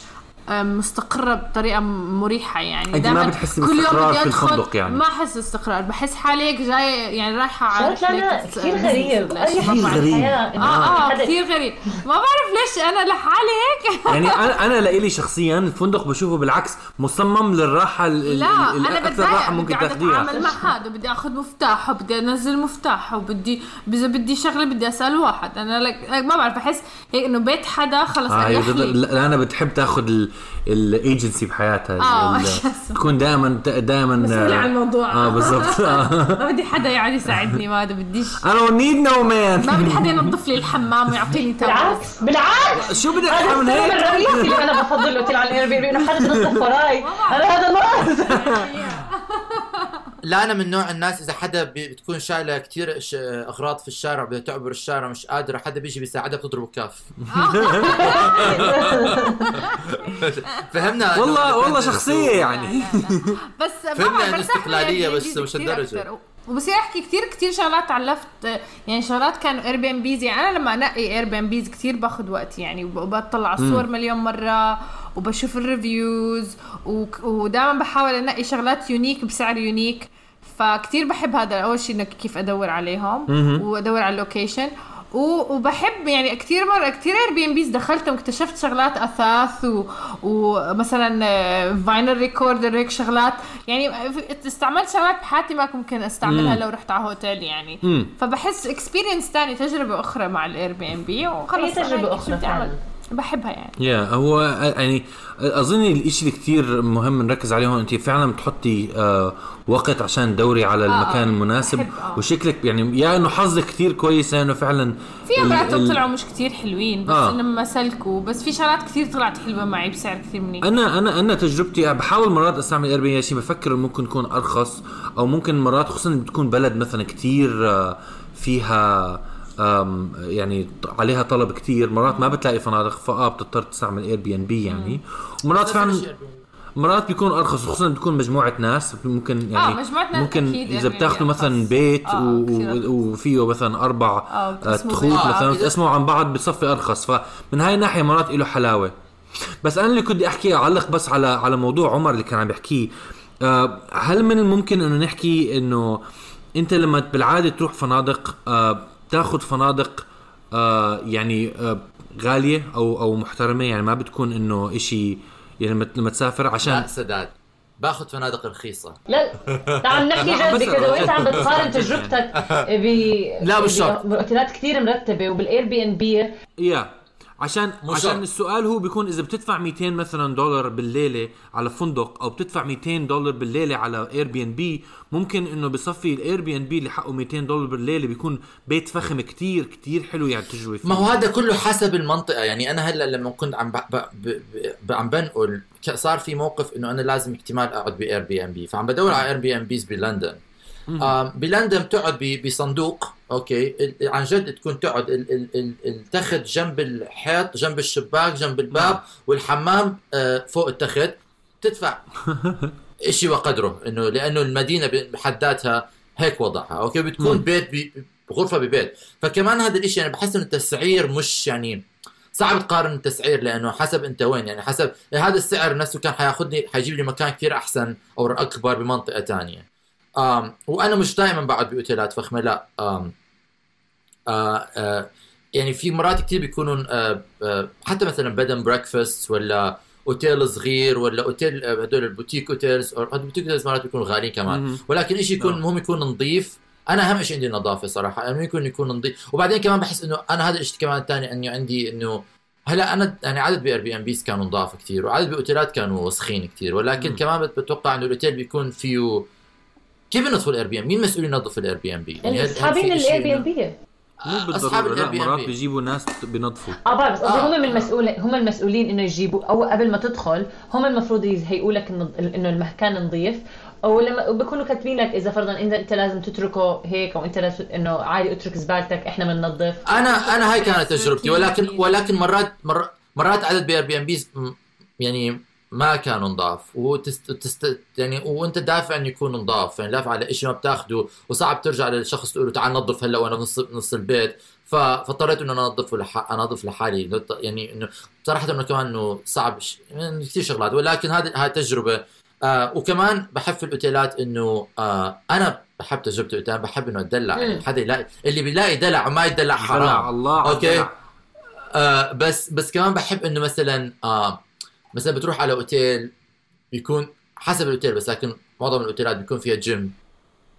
مستقرة بطريقة مريحة يعني. أنت ما بتحسي كل يوم باستقرار بدي في الفندق يعني. ما أحس استقرار بحس حالي هيك جاي يعني رايحة على كثير غريب. كثير مع غريب. آه آه كثير غريب. ما بعرف ليش أنا لحالي هيك. يعني أنا أنا لإلي شخصيا الفندق بشوفه بالعكس مصمم للراحة لا أنا بتضايق. راحة بدي ممكن تاخذيها أتعامل مع حدا بدي آخذ مفتاح وبدي أنزل مفتاح وبدي إذا بدي شغلة بدي أسأل واحد. أنا لك ما بعرف بحس هيك إنه بيت حدا خلص آه لا أنا بتحب تاخذ الايجنسي بحياتها آه، تكون دائما دائما مسؤولة عن الموضوع. آه بالضبط. آه. ما بدي حدا يقعد يساعدني ما بدي بديش. أنا نيد نو مان ما بدي حدا ينظف لي الحمام ويعطيني بالعكس بالعكس. شو بدك هذا أحلى من هيك؟ اللي أنا بفضل الاوتيل على الاير بي بي إنه حدا بنظف وراي. أنا هذا ناقص لا أنا من نوع الناس إذا حدا بتكون شايلة كثير ش- أغراض في الشارع بدها تعبر الشارع مش قادرة حدا بيجي بيساعدها بتضربه كاف فهمنا والله والله شخصية يعني بس ما فهمنا بي بس مش. أكتر. وبصير احكي كثير كثير شغلات تعلفت يعني شغلات كانوا اير بي ام بيز يعني أنا لما أنقي اير بي ام بيز كثير باخذ وقت يعني وب- وبطلع على الصور مليون مرة وبشوف ال reviews ودائما بحاول أنقي شغلات unique بسعر unique فكتير بحب هذا اول شيء انك كيف أدور عليهم وأدور على ال location وبحب يعني كثير مرة كثير Airbnbs دخلتهم واكتشفت شغلات أثاث و... ومثلا vinyl recorder هيك شغلات يعني استعملت شغلات بحياتي ما ممكن أستعملها لو رحت على هوتيل يعني مم. فبحس experience ثاني تجربة أخرى مع ال Airbnb وخلص هي أعمل؟ فعلاً. بحبها يعني يا هو يعني أظن الإشي اللي كثير مهم نركز عليه هون أنت فعلا بتحطي آه وقت عشان تدوري على المكان آه، المناسب آه. وشكلك يعني يا إنه حظك كثير كويس إنه فعلا في ال- طلعوا مش كتير حلوين بس آه. آه. انهم سلكوا بس في شغلات كتير طلعت حلوة معي بسعر كتير منيح أنا أنا أنا تجربتي بحاول مرات أستعمل اير بي شيء بفكر ممكن يكون أرخص أو ممكن مرات خصوصا بتكون بلد مثلا كتير آه، فيها يعني عليها طلب كتير. مرات ما بتلاقي فنادق فاه بتضطر تستعمل اير بي ان بي يعني ومرات فعلا مرات بيكون أرخص خصوصا بتكون مجموعة ناس. ممكن يعني مجموعة ناس ممكن إذا Airbnb بتاخذوا مثلا. بيت آه، و- وفيه مثلا أربع آه، آه، تخوت. مثلا آه، إذا- بتقسموا عن بعض بصفي أرخص. فمن هاي الناحية مرات له حلاوة. بس أنا اللي كنت بدي أحكي أعلق بس على على موضوع عمر اللي كان عم بيحكيه آه، هل من الممكن إنه نحكي إنه أنت لما بالعادة تروح فنادق آه، تاخذ فنادق آه، يعني آه، غالية أو أو محترمة يعني ما بتكون إنه إشي يعني لما لما تسافر عشان لا سداد باخذ فنادق رخيصة. لا تعال نحكي جد بكذا وأنت عم بتقارن تجربتك ب لا، مش شرط. باوتيلات كثير مرتبة وبال Airbnb يا عشان عشان شرط. السؤال هو بيكون إذا بتدفع 200 مثلا دولار بالليلة على فندق أو بتدفع 200 دولار بالليلة على Airbnb ممكن إنه بصفي ال Airbnb اللي حقه 200 دولار بالليلة بيكون بيت فخم كتير كتير حلو يعني تجربه فيه. ما هو هذا كله حسب المنطقة. يعني أنا هلأ لما كنت عم ب... ب... ب... ب... عم بنقل صار في موقف إنه أنا لازم احتمال أقعد ب Airbnb فعم بدور على Airbnbs بلندن. بلندن بتقعد بصندوق أوكي؟ عن جد تكون تقعد ال- ال- ال- التخت جنب الحيط جنب الشباك جنب الباب والحمام آه، فوق التخت تدفع. إشي وقدره إنه لأنه المدينة بحد ذاتها هيك وضعها أوكي؟ بتكون مم. بيت بي غرفه ببيت. فكمان هذا الإشي أنا بحس إنه التسعير مش يعني صعب تقارن التسعير لأنه حسب أنت وين يعني حسب هذا السعر نفسه كان حياخذني حيجيب لي مكان كثير أحسن أو أكبر بمنطقة آم وأنا مش دائما بقعد باوتيلات فخمه لا آم آه آه يعني في مرات كثير بيكونوا آه آه حتى مثلا بدن breakfast ولا اوتيل صغير ولا اوتيل هدول ال boutique hotels أو ال boutique hotels مرات بيكونوا غاليين كمان. ولكن شيء يكون نعم. المهم يكون نظيف أنا اهم شيء عندي النظافه صراحة انه يكون يكون نظيف وبعدين كمان بحس إنه أنا هذا الشيء كمان الثاني إنه عندي إنه هلأ أنا يعني عدد ب Airbnbs كانوا نظاف كثير وعدد باوتيلات كانوا وسخين كثير ولكن مم. كمان بت- بتوقع إنه الاوتيل بيكون فيه كيف بنظفوا ال Airbnb مين مسؤول ينظف ال Airbnb أصحابين الاير بي ان بي مو أصحاب بالضرورة لا ال Airbnb مرات بيجيبوا ناس بينظفوا. آه بعرف بس آه. هم المسؤول هم المسؤولين إنه يجيبوا أو قبل ما تدخل هم المفروض يهيئوا لك انه إنه المكان نظيف. أو لما بيكونوا كاتبين لك إذا فرضا انت إنت لازم تتركه هيك أو إنت لازم إنه عادي اترك زبالتك إحنا بننظف. أنا أنا هاي كانت تجربتي ولكن ولكن مرات مر مرات عدد ب Airbnbs يعني ما كانوا نضاف. وتست تست يعني وانت دافع إنه يكون نضاف. يعني دافع على شيء ما بتاخده. وصعب ترجع للشخص تقول له تعال نظف هلأ وأنا نص نص البيت. ف- فاضطريت إنه أنا أنظف لح... أنظف لحالي. يعني إنه صراحة إنه كمان إنه صعب ش... يعني كثير شغلات. ولكن هذه هاي تجربة. آه وكمان بحب في الأوتيلات إنه آه أنا بحب تجربة الاوتيل بحب إنه اتدلع يعني. حدا يلاقي اللي بيلاقي دلع وما يدلع حرام. دلع الله. الدلع. آه بس بس كمان بحب إنه مثلا آه مثلا بتروح على أوتيل بيكون حسب الأوتيل بس لكن معظم الأوتيلات بيكون فيها جيم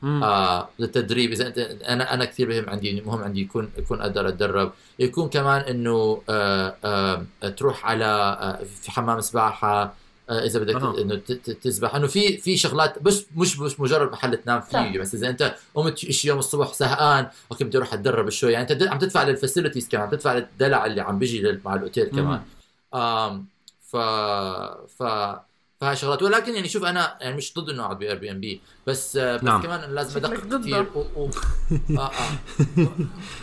مم. آه للتدريب. إذا أنت أنا أنا كثير بهم عندي مهم عندي يكون يكون أقدر أتدرب. يكون كمان إنه آه آه تروح على آه في حمام سباحة آه إذا بدك أها. إنه تسبح. إنه في في شغلات بس مش مش مجرد محل تنام صح. فيه بس إذا أنت قمت شي يوم الصبح زهقان أوكي بدي أروح أتدرب شوي. يعني أنت عم تدفع لل facilities كمان عم تدفع للدلع اللي عم بيجي مع الأوتيل كمان. آم ف ف فهاي شغلات ولكن يعني شوف أنا يعني مش ضد إنه أقعد ب Airbnb بس آه، بس نعم. كمان لازم أدقق. كثير و... و... آه آه.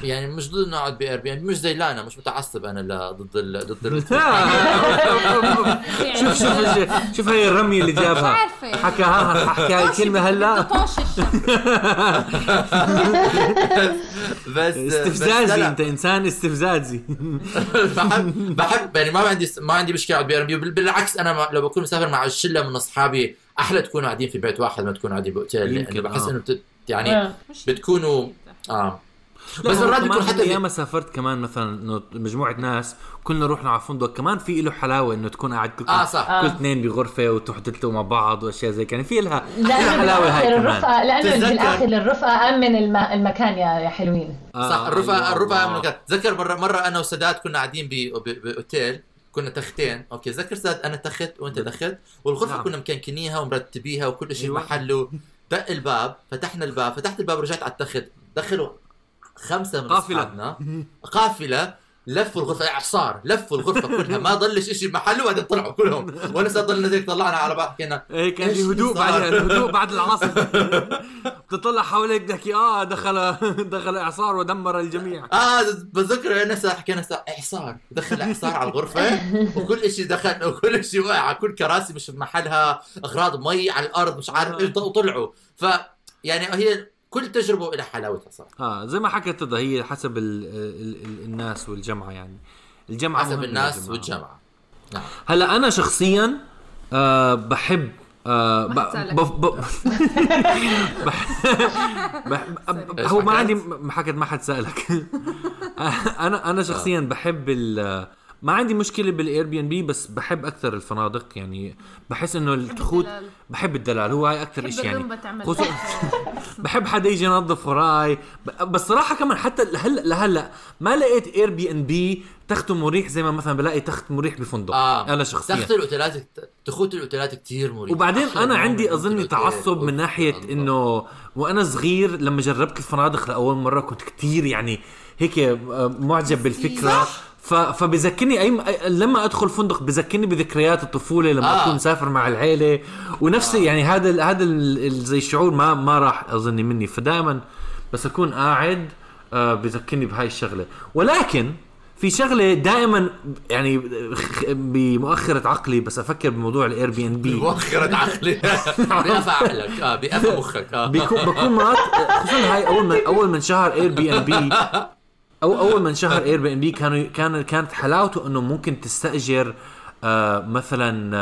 يعني مش ضد إنه أقعد ب Airbnb مش زي لانا مش متعصب أنا لا ضد ال... ضد ال... شوف شوف شوف هي الرمية اللي جابها. حكاها حكى هاي الكلمة هلا. بس استفزازي لا، أنت إنسان استفزازي. بحب بحب يعني ما عندي ما عندي مشكلة أقعد ب Airbnb بالعكس أنا لو بكون مسافر مع شله من أصحابي أحلى تكونوا قاعدين في بيت واحد ما تكونوا قاعدين باوتيل لأنه بحس آه. إنه بت... يعني آه. بتكونوا آه بس مرات بيكون حتى بي- أيام سافرت كمان مثلا إنه مجموعة ناس كلنا رحنا على فندق كمان في له حلاوة إنه تكون قاعد كلكم آه صح آه. كل اثنين بغرفة وتروحوا تلتقوا مع بعض وأشياء زي كان في لها في لأنه حلاوة هاي الرفقه لأنه بالآخر الرفقة امن الم... المكان يا يا حلوين آه، صح الرفقه أيوة، الرفقة الله. من كانت تذكر مره مرة أنا وسداد كنا قاعدين ب- ب- بأوتيل كنا تختين. أوكي تذكر سداد أنا تخت وأنت تخت والغرفة نعم. كنا مكنكنيها ومرتبيها وكل شيء أيوة. محله. دق الباب فتحنا الباب فتحت الباب ورجعت على التخت. دخلوا خمسة من قافلة. أصحابنا. قافلة. لفوا الغرفة اعصار لفوا الغرفة كلها ما ضلش شيء بمحله وبعدين طلعوا كلهم. وأنا ضلنا هيك طلعنا على بعض حكينا إيه كان إيش في هدوء صار؟ بعدها الهدوء بعد العاصفة. بتطلع حواليك تحكي آه دخل دخل إعصار ودمر الجميع. آه بتذكر أنا حكينا إعصار دخل إعصار على الغرفة وكل شيء دخل وكل شيء وقع على كل كراسي مش في محلها أغراض مي على الأرض مش عارف إيش وطلعوا ف يعني هي كل تجربة لها حلاوتها صراحة. آه زي ما حكت رضا هي حسب ال ال ال الناس والجامعة يعني. الجامعة حسب الناس جماعة. والجامعة نعم. هلا أنا شخصيا آه بحب آه هو ما؟ عندي ما حكت ما حد سالك أنا أنا شخصيا بحب ال ما عندي مشكلة بال Airbnb بس بحب أكثر الفنادق يعني بحس إنه التخوت الدلال. بحب الدلال هو هاي أكثر شيء يعني بحب حدا يجي ينظف وراي بس صراحة كمان حتى هلا لهلا ما لقيت Airbnb تخته مريح زي ما مثلا بلاقي تخت مريح بفندق آه أنا شخصيا تخت الأوتيلات تخوت الأوتيلات كثير مريحة وبعدين أنا عندي الأوتيل. تعصب من ناحية. إنه وأنا صغير لما جربت الفنادق لأول مرة كنت كتير يعني هيك آه، معجب بالفكرة. ف... فبذكرني أي لما أدخل فندق بذكرني بذكريات الطفولة لما آه. أكون مسافر مع العيلة. ونفس آه. يعني هذا ال... هذا ال... زي الشعور ما ما راح أظني مني. فدائما بس أكون قاعد آه بذكرني بهاي الشغلة. ولكن في شغلة دائما يعني بمؤخرة عقلي بس أفكر بموضوع ال Airbnb مؤخرة عقلي. بقفى عقلك آه بقفى مخك. آه. بكون مرات خصوصا هاي أول من أول من شهر اير بي ان بي أو أول من شهر اير بي ان بي كانوا كان كانت حلاوته إنه ممكن تستأجر آه مثلا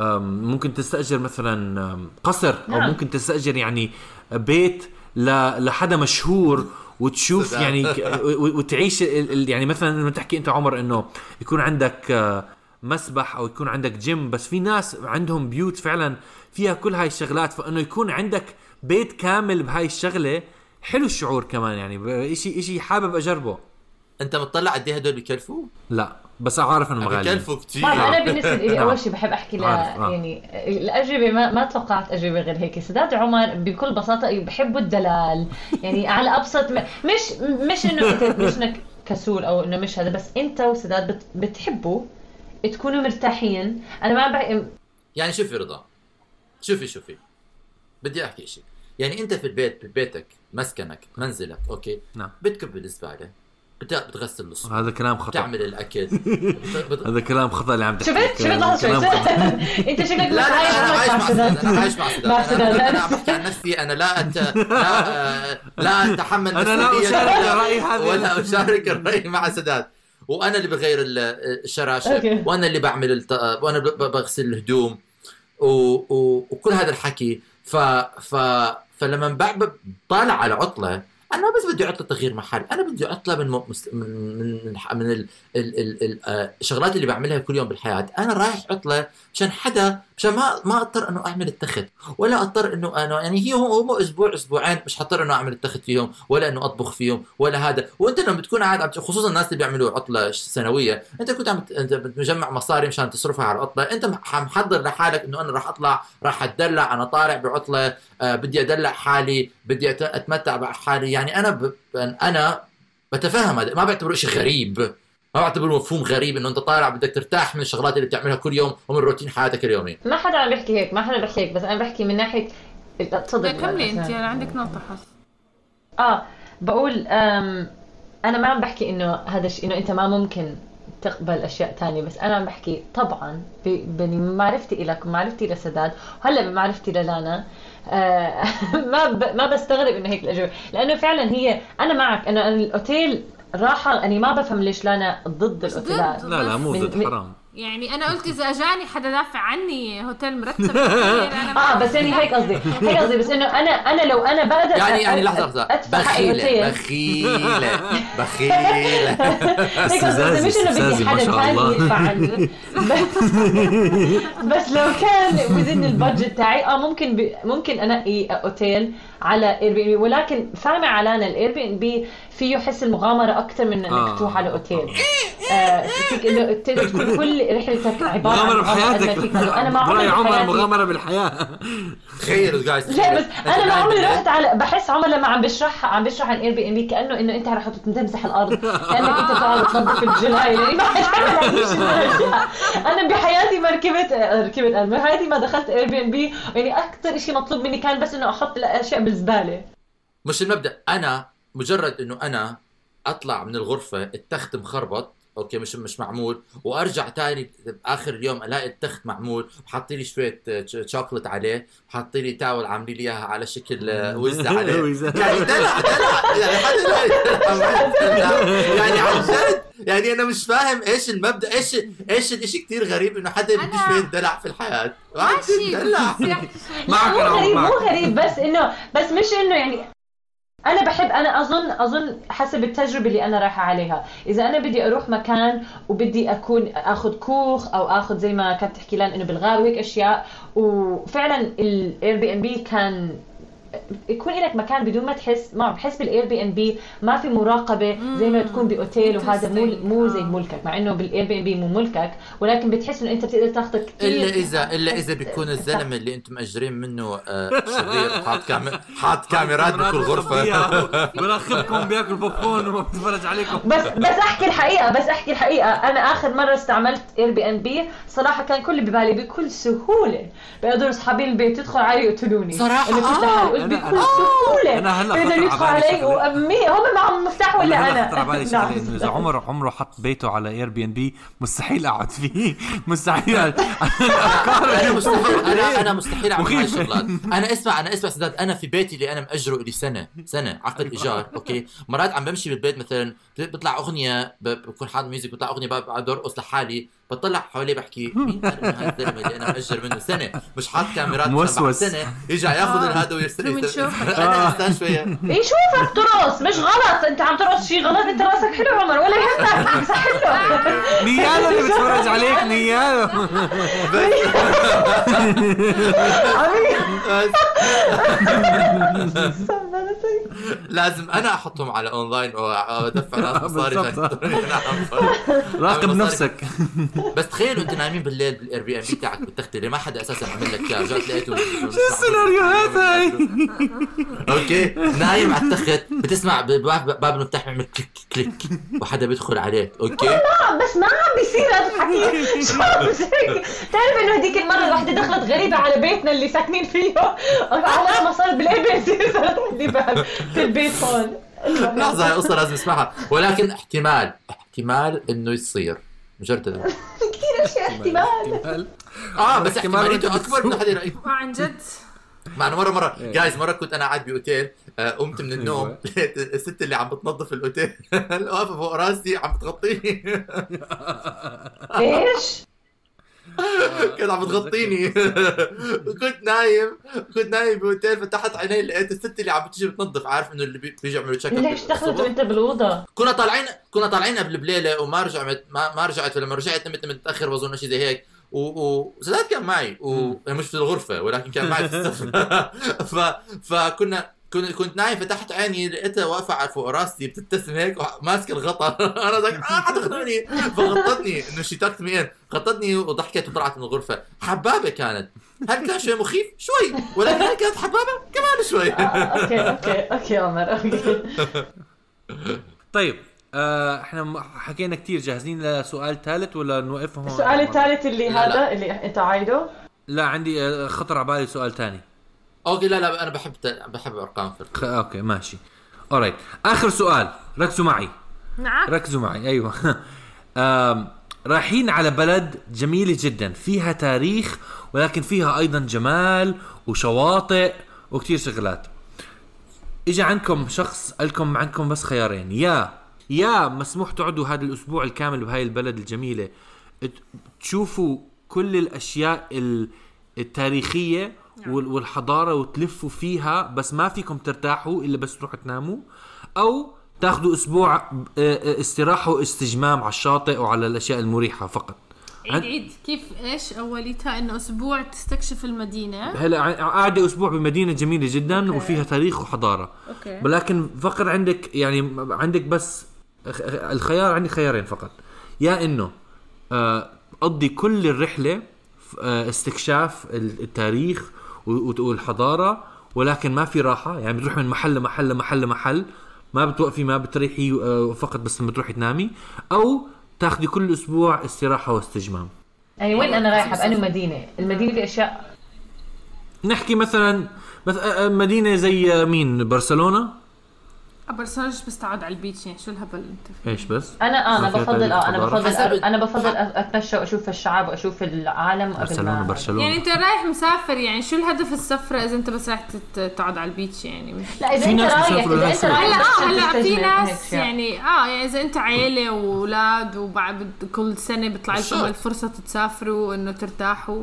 آه ممكن تستأجر مثلا قصر أو نعم. ممكن تستأجر يعني بيت ل- لحدا مشهور وتشوف. يعني وتعيش ال- ال- يعني مثلا لما تحكي أنت عمر إنه يكون عندك آه، مسبح أو يكون عندك جيم بس في ناس عندهم بيوت فعلا فيها كل هاي الشغلات فإنه يكون عندك بيت كامل بهاي الشغلة حلو الشعور كمان يعني اشي إشي حابب أجربه. أنت مطلع قد إيه هدول بكلفوا؟ لا بس عارف إنه غالي. بكلفوا كثير طبعا أنا بالنسبة لي نعم. أول شيء بحب أحكي ل آه. يعني الأجوبة ما, ما توقعت أجوبة غير هيك. سداد عمر بكل بساطة بحبوا الدلال. يعني على أبسط م- مش مش إنه انت مش إنك كسول أو إنه مش هذا بس أنت وسداد بت بتحبوا تكونوا مرتاحين. أنا ما بح... يعني شوفي رضا شوفي شوفي. بدي أحكي شيء يعني أنت في البيت ببيتك مسكنك منزلك أوكي؟ نعم. بتكب الزباله بت- بتغسل الصحون هذا كلام خطأ. بتعمل الأكل. بت- هذا كلام خطأ اللي عم تحكي. شفت؟ شفت؟ لحظة. أنت شكلك لا لا عايش أنا عايش مع سداد. أنا عايش مع سداد. أنا أنا عم بحكي عن نفسي. أنا لا أت... لا آه، لا أتحمل أنا لا ولا- الرأي هذا. ولا أشارك الرأي مع سداد. وأنا اللي بغير ال- الشراشة. أوكي. وأنا اللي بعمل الت... وأنا ب- ب- بغسل الهدوم. و... و... وكل هذا الحكي. ف ف فلما بطالع على عطلة أنا بس بدي عطلة تغيير محل أنا بدي عطلة من من من من. آه، الشغلات اللي بعملها كل يوم بالحياة أنا رايح عطلة مشان حدا مشان ما ما أضطر إنه أعمل التخت ولا أضطر إنه أنا يعني هي هو هو أسبوع أسبوعين مش حضطر إنه أعمل التخت فيهم ولا إنه أطبخ فيهم ولا هذا. وأنت لما بتكون قاعد خصوصا الناس اللي بيعملوا عطلة سنوية أنت كنت عم بتجمع مصاري مشان تصرفها على العطلة. أنت مح- محضر لحالك إنه أنا راح أطلع راح أتدلع أنا طالع بعطلة آه بدي أدلع حالي بدي أتمتع بحالي. يعني أنا ب... أنا بتفهم هذا ما بعتبره شيء غريب. ما بعتبره مفهوم غريب إنه أنت طالع بدك ترتاح من الشغلات اللي بتعملها كل يوم ومن روتين حياتك اليومي. ما حدا عم بيحكي هيك ما حدا بيحكي هيك بس أنا بحكي من ناحية تفضل كملي أنت يعني عندك نقطة حس. آه بقول أم أنا ما عم بحكي إنه هذا الشيء إنه أنت ما ممكن تقبل أشياء تانية بس أنا عم بحكي طبعا بمعرفتي لك ومعرفتي لسداد وهلأ بمعرفتي للانا آه ما ب... ما بستغرب إنه هيك الاجوبه لأنه فعلا هي أنا معك انه أنا الأوتيل راحة أني ما بفهم ليش لانا ضد الاوتيلات ضد. لا لا مو ضد حرام. يعني أنا قلت إذا أجاني حدا دافع عني هوتيل مرتب أنا ما- آه بس يعني هيك قصدي هيك قصدي بس إنه أنا أنا لو أنا بقدر يعني يعني لحظة لحظة. بخيلة بخيلة بخيلة. هيك قصدي مش إنه بدي حدا ثاني. يدفع عني. بس, بس لو كان within البادجت تاعي آه ممكن ب... ممكن أنقي أوتيل. على Airbnb ولكن فاهمه علي لانا ال Airbnb فيه حس المغامرة أكثر من إنك آه. تروح على أوتيل. آه فيك إنه تكون كل رحلتك عبارة عن ما بحياتك أنا ما عمري عمر مغامرة بالحياة. تخيلوا جايز لا بس أنا ما عمري رحت على بحس عمر لما عم بشرح عم بشرح عن Airbnb كأنه إنه أنت رح تمسح الأرض كانك أنت تقعد تنظف الجلاي لاني ما أنا بحياتي ما ركبت ركبت بحياتي ما دخلت Airbnb يعني أكثر شيء مطلوب مني كان بس إنه أحط الأشياء بالزبالة. مش المبدأ. أنا مجرد إنه أنا أطلع من الغرفة التخت مخربط أوكي مش مش معمول وأرجع تاني باخر اليوم ألاقي التخت معمول وحاطين لي شوية آه، ش- شوكولات عليه حاطين لي تاول عاملين لي إياها على شكل آه، وزة عليه. يعني دلع دلع يعني حدا. يعني عن جد يعني أنا مش فاهم إيش المبدأ إيش إيش الإشي كتير غريب إنه حدا بده شوية دلع في الحياة ماشي دلع شوي. معك مو غريب مو غريب بس إنه بس مش إنه يعني أنا بحب أنا أظن أظن حسب التجربة اللي أنا رايحة عليها. إذا أنا بدي أروح مكان وبدي أكون آخذ كوخ أو آخذ زي ما كانت تحكي لأن إنه بالغار وهيك أشياء وفعلا ال Airbnb كان يكون لك مكان بدون ما تحس ما بحس بال Airbnb ما في مراقبة زي ما تكون بأوتيل وهذا مو. مو زي آه. ملكك مع إنه بال Airbnb مو ملكك ولكن بتحس إنه أنت بتقدر تاخذ كثير إلا إذا إلا إذا بيكون الزلمة اللي أنتم مأجرين منه آه، شرير حاط كام حاط كاميرات بكل غرفة. براقبكم بياكل بوب كورن وبتفرج عليكم. بس بس أحكي الحقيقة بس أحكي الحقيقة. أنا آخر مرة استعملت Airbnb صراحة كان كل اللي ببالي بكل سهولة. بيقدروا أصحابي البيت يدخلوا علي يقتلوني. آه. هلأ بيقدروا خطر يدخلوا على بالي علي. وأمي هم معهم مفتاح ولا هلأ أنا. خطر على بالي نعم. شغله إنه إذا عمر عمره حط بيته على Airbnb مستحيل أقعد فيه. مستحيل. أنا مستحيل. أنا أنا مستحيل أعمل هاي. الشغلات. أنا اسمع أنا اسمع سداد أنا في بيتي اللي أنا مأجره لي سنة. سنة عقد إيجار أوكي؟ مرات عم بمشي بالبيت مثلا بيطلع أغنية بكون حاط music بيطلع أغنية بقعد أرقص لحالي. بطلع حواليه بحكي مين قال انه هذا؟ الزلمه اللي أنا مأجر منه سنة مش حاط كاميرات موسوس. بعد سنة يرجع ياخذ هذا ويرسل شو بنشوفك؟ أنا استنى شوية. إيه شوفك ترقص مش غلط أنت عم ترقص شيء غلط أنت راسك حلو عمر ولا يهمك صح له نيالا اللي بتفرج عليك نيالا لازم أنا أحطهم على أونلاين وادفع ناس مصاري. عشان- راقب. نفسك. بس تخيلوا أنتوا نايمين بالليل بال Airbnb تاعك بالتخت اللي ما حدا أساسا عمل لك إياه رجعت لقيته شو السيناريوهات هاي أوكي نايم على التخت بتسمع باب باب المفتاح بيعمل click click وحدا بيدخل عليك أوكي؟ آه، بس ما عم بيصير هذا الحكي. شو عم بيصير؟ بتعرف إنه هذيك المرة الوحدة دخلت غريبة على بيتنا اللي ساكنين فيه؟ على ما صارت بالاي بي صارت عندي باب في البيت هون. لحظة هاي قصة لازم أسمعها. ولكن احتمال احتمال إنه يصير. مجرد كثير أشياء. احتمال آه بس احتمال احتماليته أكبر من حدا يلاقيه عن جد. مع إنه مرة مرة. جايز مرة كنت أنا قاعد بأوتيل آه، قمت من النوم أيوة. لقيت الست اللي عم بتنظف الأوتيل. واقفه فوق راسي عم بتغطيني إيش؟ كانت عم بتغطيني كنت نايم كنت نايم باوتيل فتحت عيني لقيت الست اللي عم بتيجي بتنظف عارف إنه اللي بي- بيجي يعملوا check up ليش دخلت وأنت بالأوضة؟ كنا طالعين كنا طالعين قبل بليله وما رجعت ما, ما رجعت فلما رجعت نمت متأخر بظن شيء زي هيك. و و كان معي و يعني مش في الغرفة ولكن كان معي في السفره ف... فكنا كنت كنت نايم فتحت عيني لقيتها واقفة على فوق راسي بتبتسم هيك ماسكه الغطا. أنا ذاك آه حتخنقني فغطتني. إنه she tucked me غطتني وضحكت وطلعت من الغرفة. حبابة كانت. هل كان شوي مخيف؟ شوي. ولكن هل كانت حبابة؟ كمان شوي. آه، okay okay okay عمر أوكي. طيب آه إحنا حكينا كتير. جاهزين لسؤال ثالث ولا نوقف هون؟ السؤال الثالث اللي هذا. اللي أنت عايده لا عندي آه، خطر على بالي سؤال ثاني. okay لا لا أنا بحب بحب أرقام في خ... okay ماشي. alright آخر سؤال. ركزوا معي. معك. ركزوا معي. أيوه. آم، رايحين على بلد جميلة جدا. فيها تاريخ ولكن فيها أيضا جمال وشواطئ وكتير شغلات. اجى عندكم شخص قالكم عندكم بس خيارين. يا يا مسموح تقعدوا هذا الأسبوع الكامل بهاي البلد الجميلة. تشوفوا كل الأشياء ال- التاريخية وال- والحضارة وتلفوا فيها بس ما فيكم ترتاحوا إلا بس تروحوا تناموا أو تاخذوا أسبوع آه، آه، استراحة واستجمام على الشاطئ وعلى الأشياء المريحة فقط. عيد عيد. كيف إيش اوليتها إنه أسبوع تستكشف المدينة؟ هلا قاعدة أسبوع بمدينة جميلة جدا okay. وفيها تاريخ وحضارة. okay. ولكن فقط عندك يعني عندك بس الخيار عندي خيارين فقط. يا إنه آه، قضي كل الرحلة استكشاف ال- التاريخ و- و- والحضاره ولكن ما في راحة. يعني بتروح من محل لمحل لمحل لمحل ما بتوقفي ما بتريحي آه، فقط بس لما تروحي تنامي أو تاخذي كل أسبوع استراحة واستجمام. يعني وين أنا رايحة؟ بأني مدينة؟ المدينة في أشياء؟ نحكي مثلا مث- آه، آه، مدينة زي مين؟ برشلونة؟ برشلونة بس تقعد على البيتش يعني شو الهبل أنت فيه؟ إيش بس أنا آه أنا ما فيها بفضل آه أنا؟ بفضل أنا بفضل أتمشى وأشوف الشعب وأشوف العالم قبل برشلونة ما برشلونة يعني أنت رايح مسافر يعني شو الهدف السفرة إذا أنت بس رايح تقعد على البيتش يعني مش لا إذا أنت رايح إذا أنت. رايح هلا آه هلا في ناس. يعني آه يعني إذا أنت عيلة وأولاد وبعد كل سنة بيطلع لكم. الفرصة تسافروا انه ترتاحوا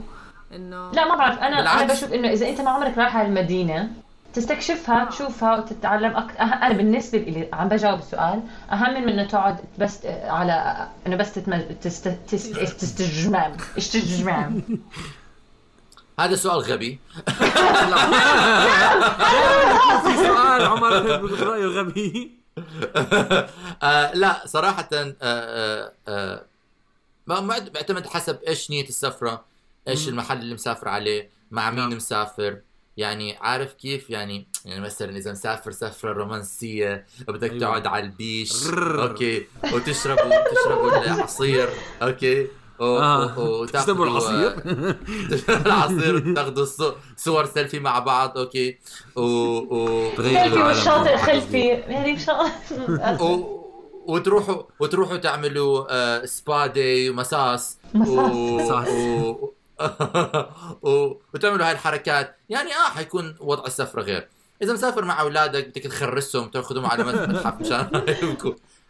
إنه لا ما بعرف أنا أنا. بشوف إنه إذا أنت ما عمرك رايح على المدينة تستكشفها تشوفها وتتعلم أكثر أنا بالنسبة لي عم بجاوب السؤال أهم من إنه تقعد بس على إنه بس تتمج... تست... تست... تستجمام استجمام هذا سؤال غبي. في سؤال عمر رايه غبي. آه لا صراحة آه آه آه ما ما بيعتمد حسب إيش نية السفرة إيش المحل اللي مسافر عليه مع مين نعم. مسافر. يعني عارف كيف يعني يعني مثلا إذا مسافر سفرة رومانسية بدك أيوة. تقعد على البيش. أوكي وتشربوا تشربوا العصير okay و- آه. العصير العصير وتاخذوا صو- صور سيلفي مع بعض okay و, و... العالم. والشاطئ خلفي يعني ان شاء الله. وتروحوا وتروحوا تعملوا آه spa day ومساج. مساج. وتعملوا هاي الحركات. يعني آه حيكون وضع السفره غير. إذا مسافر مع أولادك بدك تخرسهم تأخذهم على متحف مشان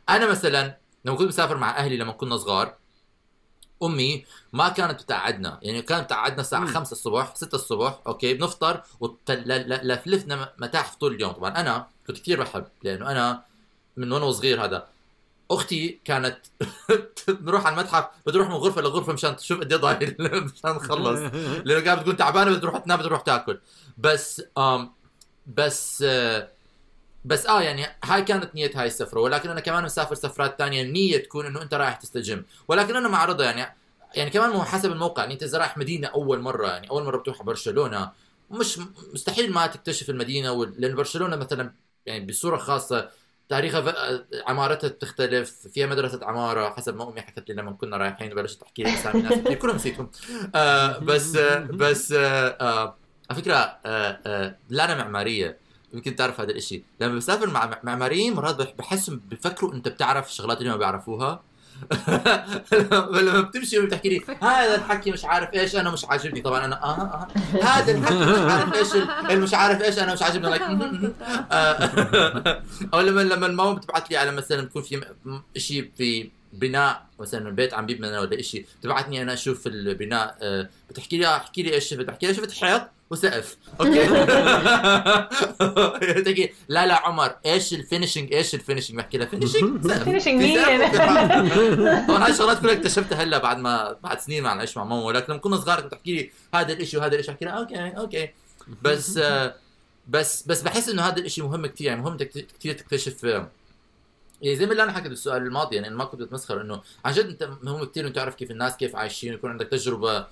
أنا مثلا لما كنت مسافر مع أهلي لما كنا صغار أمي ما كانت بتقعدنا. يعني كانت بتقعدنا الساعة 5 الصبح 6 الصبح أوكي بنفطر ولفلفنا متاحف طول اليوم. طبعا أنا كنت كثير بحب لأنه أنا من وأنا صغير هذا. أختي كانت بنروح على المتحف بتروح من غرفة لغرفة مشان تشوف قد إيه ضايل مشان نخلص لأنه كانت بتكون تعبانة بدها تروح تنام بدها تروح تاكل. بس آم بس آه بس آه يعني هاي كانت نية هاي السفرة. ولكن أنا كمان مسافر سفرات تانية. النية تكون إنه أنت رايح تستجم. ولكن أنا مع رضا يعني يعني كمان مو حسب الموقع. يعني أنت إذا رايح مدينة أول مرة يعني أول مرة بتروح برشلونة مش مستحيل ما تكتشف المدينة لأن برشلونة مثلا يعني بصورة خاصة تاريخها عمارتها بتختلف فيها مدرسة عمارة حسب ما أمي حكت لي لما كنا رايحين بلشت تحكي لي أسامي ناس كتير كلهم نسيتهم. آه بس آه بس آه آه على فكرة آه آه لانا معمارية يمكن تعرف هذا الإشي. لما بسافر مع مع- معماريين مرات بح- بحسهم بفكروا أنت بتعرف الشغلات اللي ما بيعرفوها. لما بتمشي وبتحكي لي هذا الحكي مش عارف إيش أنا مش عاجبني. طبعا أنا آه آه هذا الحكي مش عارف إيش مش عارف إيش أنا مش عاجبني. آه. أو لما لما الماما بتبعت لي على مثلا بكون في شيء في بناء مثلا البيت عم بيبنى ولا شيء بتبعتني أنا أشوف البناء آه، بتحكي لي آه، احكي لي إيش شفت بحكي لها شفت حيط؟ وسقف. okay. تحكي لا لا عمر إيش ال finishing إيش ال finishing بحكي لها finishing سقف. Finishing في مين؟ طبعا هاي الشغلات كلها اكتشفتها هلا بعد ما بعد سنين ما نعيش مع ماما. ولكن لما كنا صغار كنت تحكي لي هذا الإشي وهذا الإشي. أحكي لها okay okay. بس آه، بس بس بحس إنه هذا الإشي مهم كثير يعني مهم كثير تكتشف آه، يعني زي ما اللي أنا حكيت بالسؤال الماضي يعني أنا ما كنت بتمسخر إنه عن جد أنت مهم كثير إنه تعرف كيف الناس كيف عايشين ويكون عندك تجربة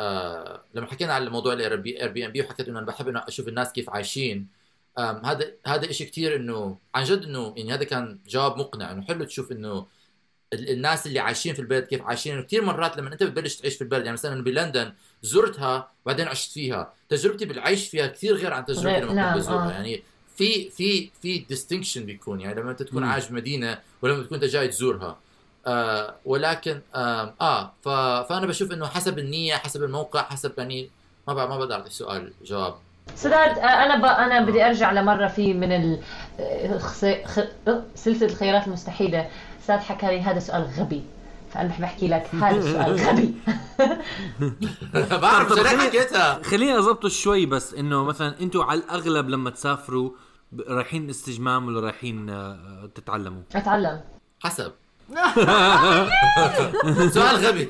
آه لما حكينا على موضوع ال Airbnb وحكيت إنه أنا بحب إنه أشوف الناس كيف عايشين هذا هذا شيء كثير إنه عن جد إنه يعني هذا كان جواب مقنع إنه حلو تشوف إنه ال- الناس اللي عايشين في البلد كيف عايشين. كثير مرات لما أنت بتبلش تعيش في البلد يعني مثلا بلندن زرتها وبعدين عشت فيها. تجربتي بالعيش فيها كثير غير عن تجربتي لما نعم، كنت بزورها آه. يعني في في في distinction بيكون. يعني لما أنت تكون. عايش بمدينه ولما تكون أنت جاي تزورها. آه ولكن آه, آه ف فأنا بشوف إنه حسب النية حسب الموقع حسب يعني ما بعرف ما بقدر أعطي سؤال جواب. سداد آه، أنا ب... أنا بدي أرجع لمرة في من ال... خس... خ... آه، سلسلة الخيارات المستحيلة. سداد حكى لي هذا سؤال غبي. فأنا بحب أحكي لك هذا سؤال غبي. بعرف خليني- حكيتها. خليني اضبطه شوي بس إنه مثلا أنتم على الأغلب لما تسافروا رايحين استجمام ولا رايحين تتعلموا؟ أتعلم. حسب. سؤال غبي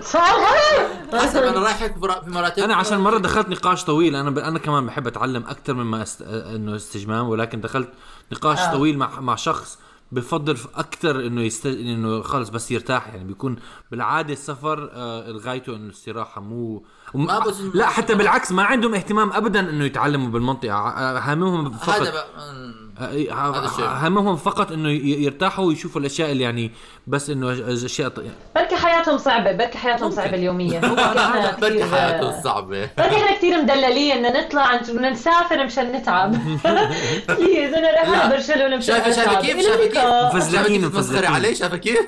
سؤال غبي حسب أنا رايح في مراتب أنا عشان مرة دخلت نقاش طويل أنا ب... أنا كمان بحب أتعلم أكثر مما است... إنه استجمام ولكن دخلت نقاش آه. آه. طويل مع مع شخص بفضل أكثر إنه يست... إنه خلص بس يرتاح يعني بيكون بالعادة السفر آه غايته إنه الاستراحه مو وم... لا حتى بالعكس ما عندهم اهتمام ابدا إنه يتعلموا بالمنطقة آه، هاممهم فقط هذا بقى. هذا الشيء. همهم فقط إنه يرتاحوا ويشوفوا الأشياء اللي يعني بس إنه أشياء ط- بركي حياتهم صعبة بركي حياتهم صعبة اليومية. بركي حياته صعبة. بركي إحنا كثير مدللين بدنا نطلع بدنا نسافر مشان نتعب. بليز أنا رايحه لا. على برشلونة مشان شايفه شايفة. كيف؟ شايفة كيف. مفزلكين- مفزلكين. علي شايفة كيف؟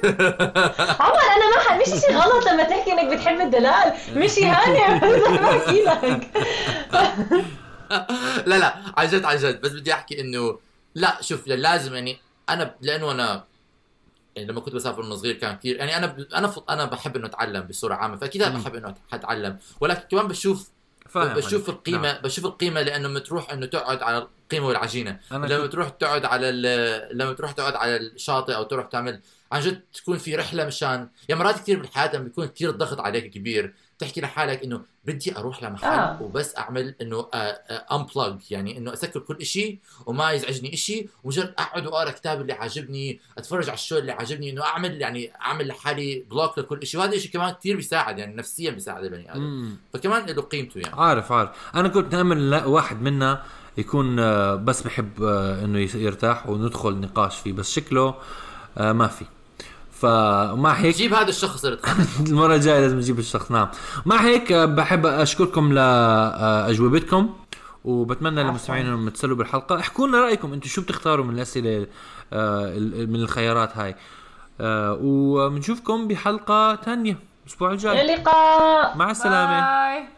عمر أنا ما ح- مش شيء غلط لما تحكي إنك بتحب الدلال. مش اهانه بحكي لك. لا لا. عن جد عن جد. بس بدي أحكي إنه لا شوف لازم يعني أنا لأنه أنا يعني لما كنت بسافر وأنا صغير كان كثير يعني أنا أنا أنا بحب إنه أتعلم بصوره عامة فأكيد أنا بحب إنه أتعلم ولكن كمان بشوف فاهم بشوف عليك. القيمة نعم. بشوف القيمة لأنه لما تروح إنه تقعد على القيمة والعجينة أنا لما كنت- تروح تقعد على ال- لما تروح تقعد على الشاطئ أو تروح تعمل عن جد تكون في رحلة مشان يعني مرات كثير بالحياة لما بيكون كثير الضغط عليك كبير تحكي لحالك إنه بدي أروح لمحل آه. آه. وبس أعمل إنه unplug يعني إنه أسكر كل شيء وما يزعجني شيء ومجرد أقعد وأقرأ كتاب اللي عاجبني أتفرج على ال show اللي عاجبني إنه أعمل يعني أعمل لحالي block لكل شيء وهذا الشيء كمان كثير بيساعد يعني نفسيا بيساعد البني آدم مم. فكمان له قيمته يعني عارف عارف أنا كنت نامل لا- واحد منا يكون آه، بس بحب آه، إنه يرتاح وندخل نقاش فيه بس شكله آه، ما في فمع هيك جيب هذا الشخص اللي المرة الجاية لازم نجيب الشخص نعم. مع هيك آه، بحب أشكركم لاجوبتكم وبتمنى للمستمعين إنهم يتسلوا بالحلقة. احكوا لنا رأيكم أنتم شو بتختاروا من الأسئلة آه، من الخيارات هاي؟ آه، وبنشوفكم بحلقة تانية الأسبوع إلى الجاي اللقاء. مع السلامة. باي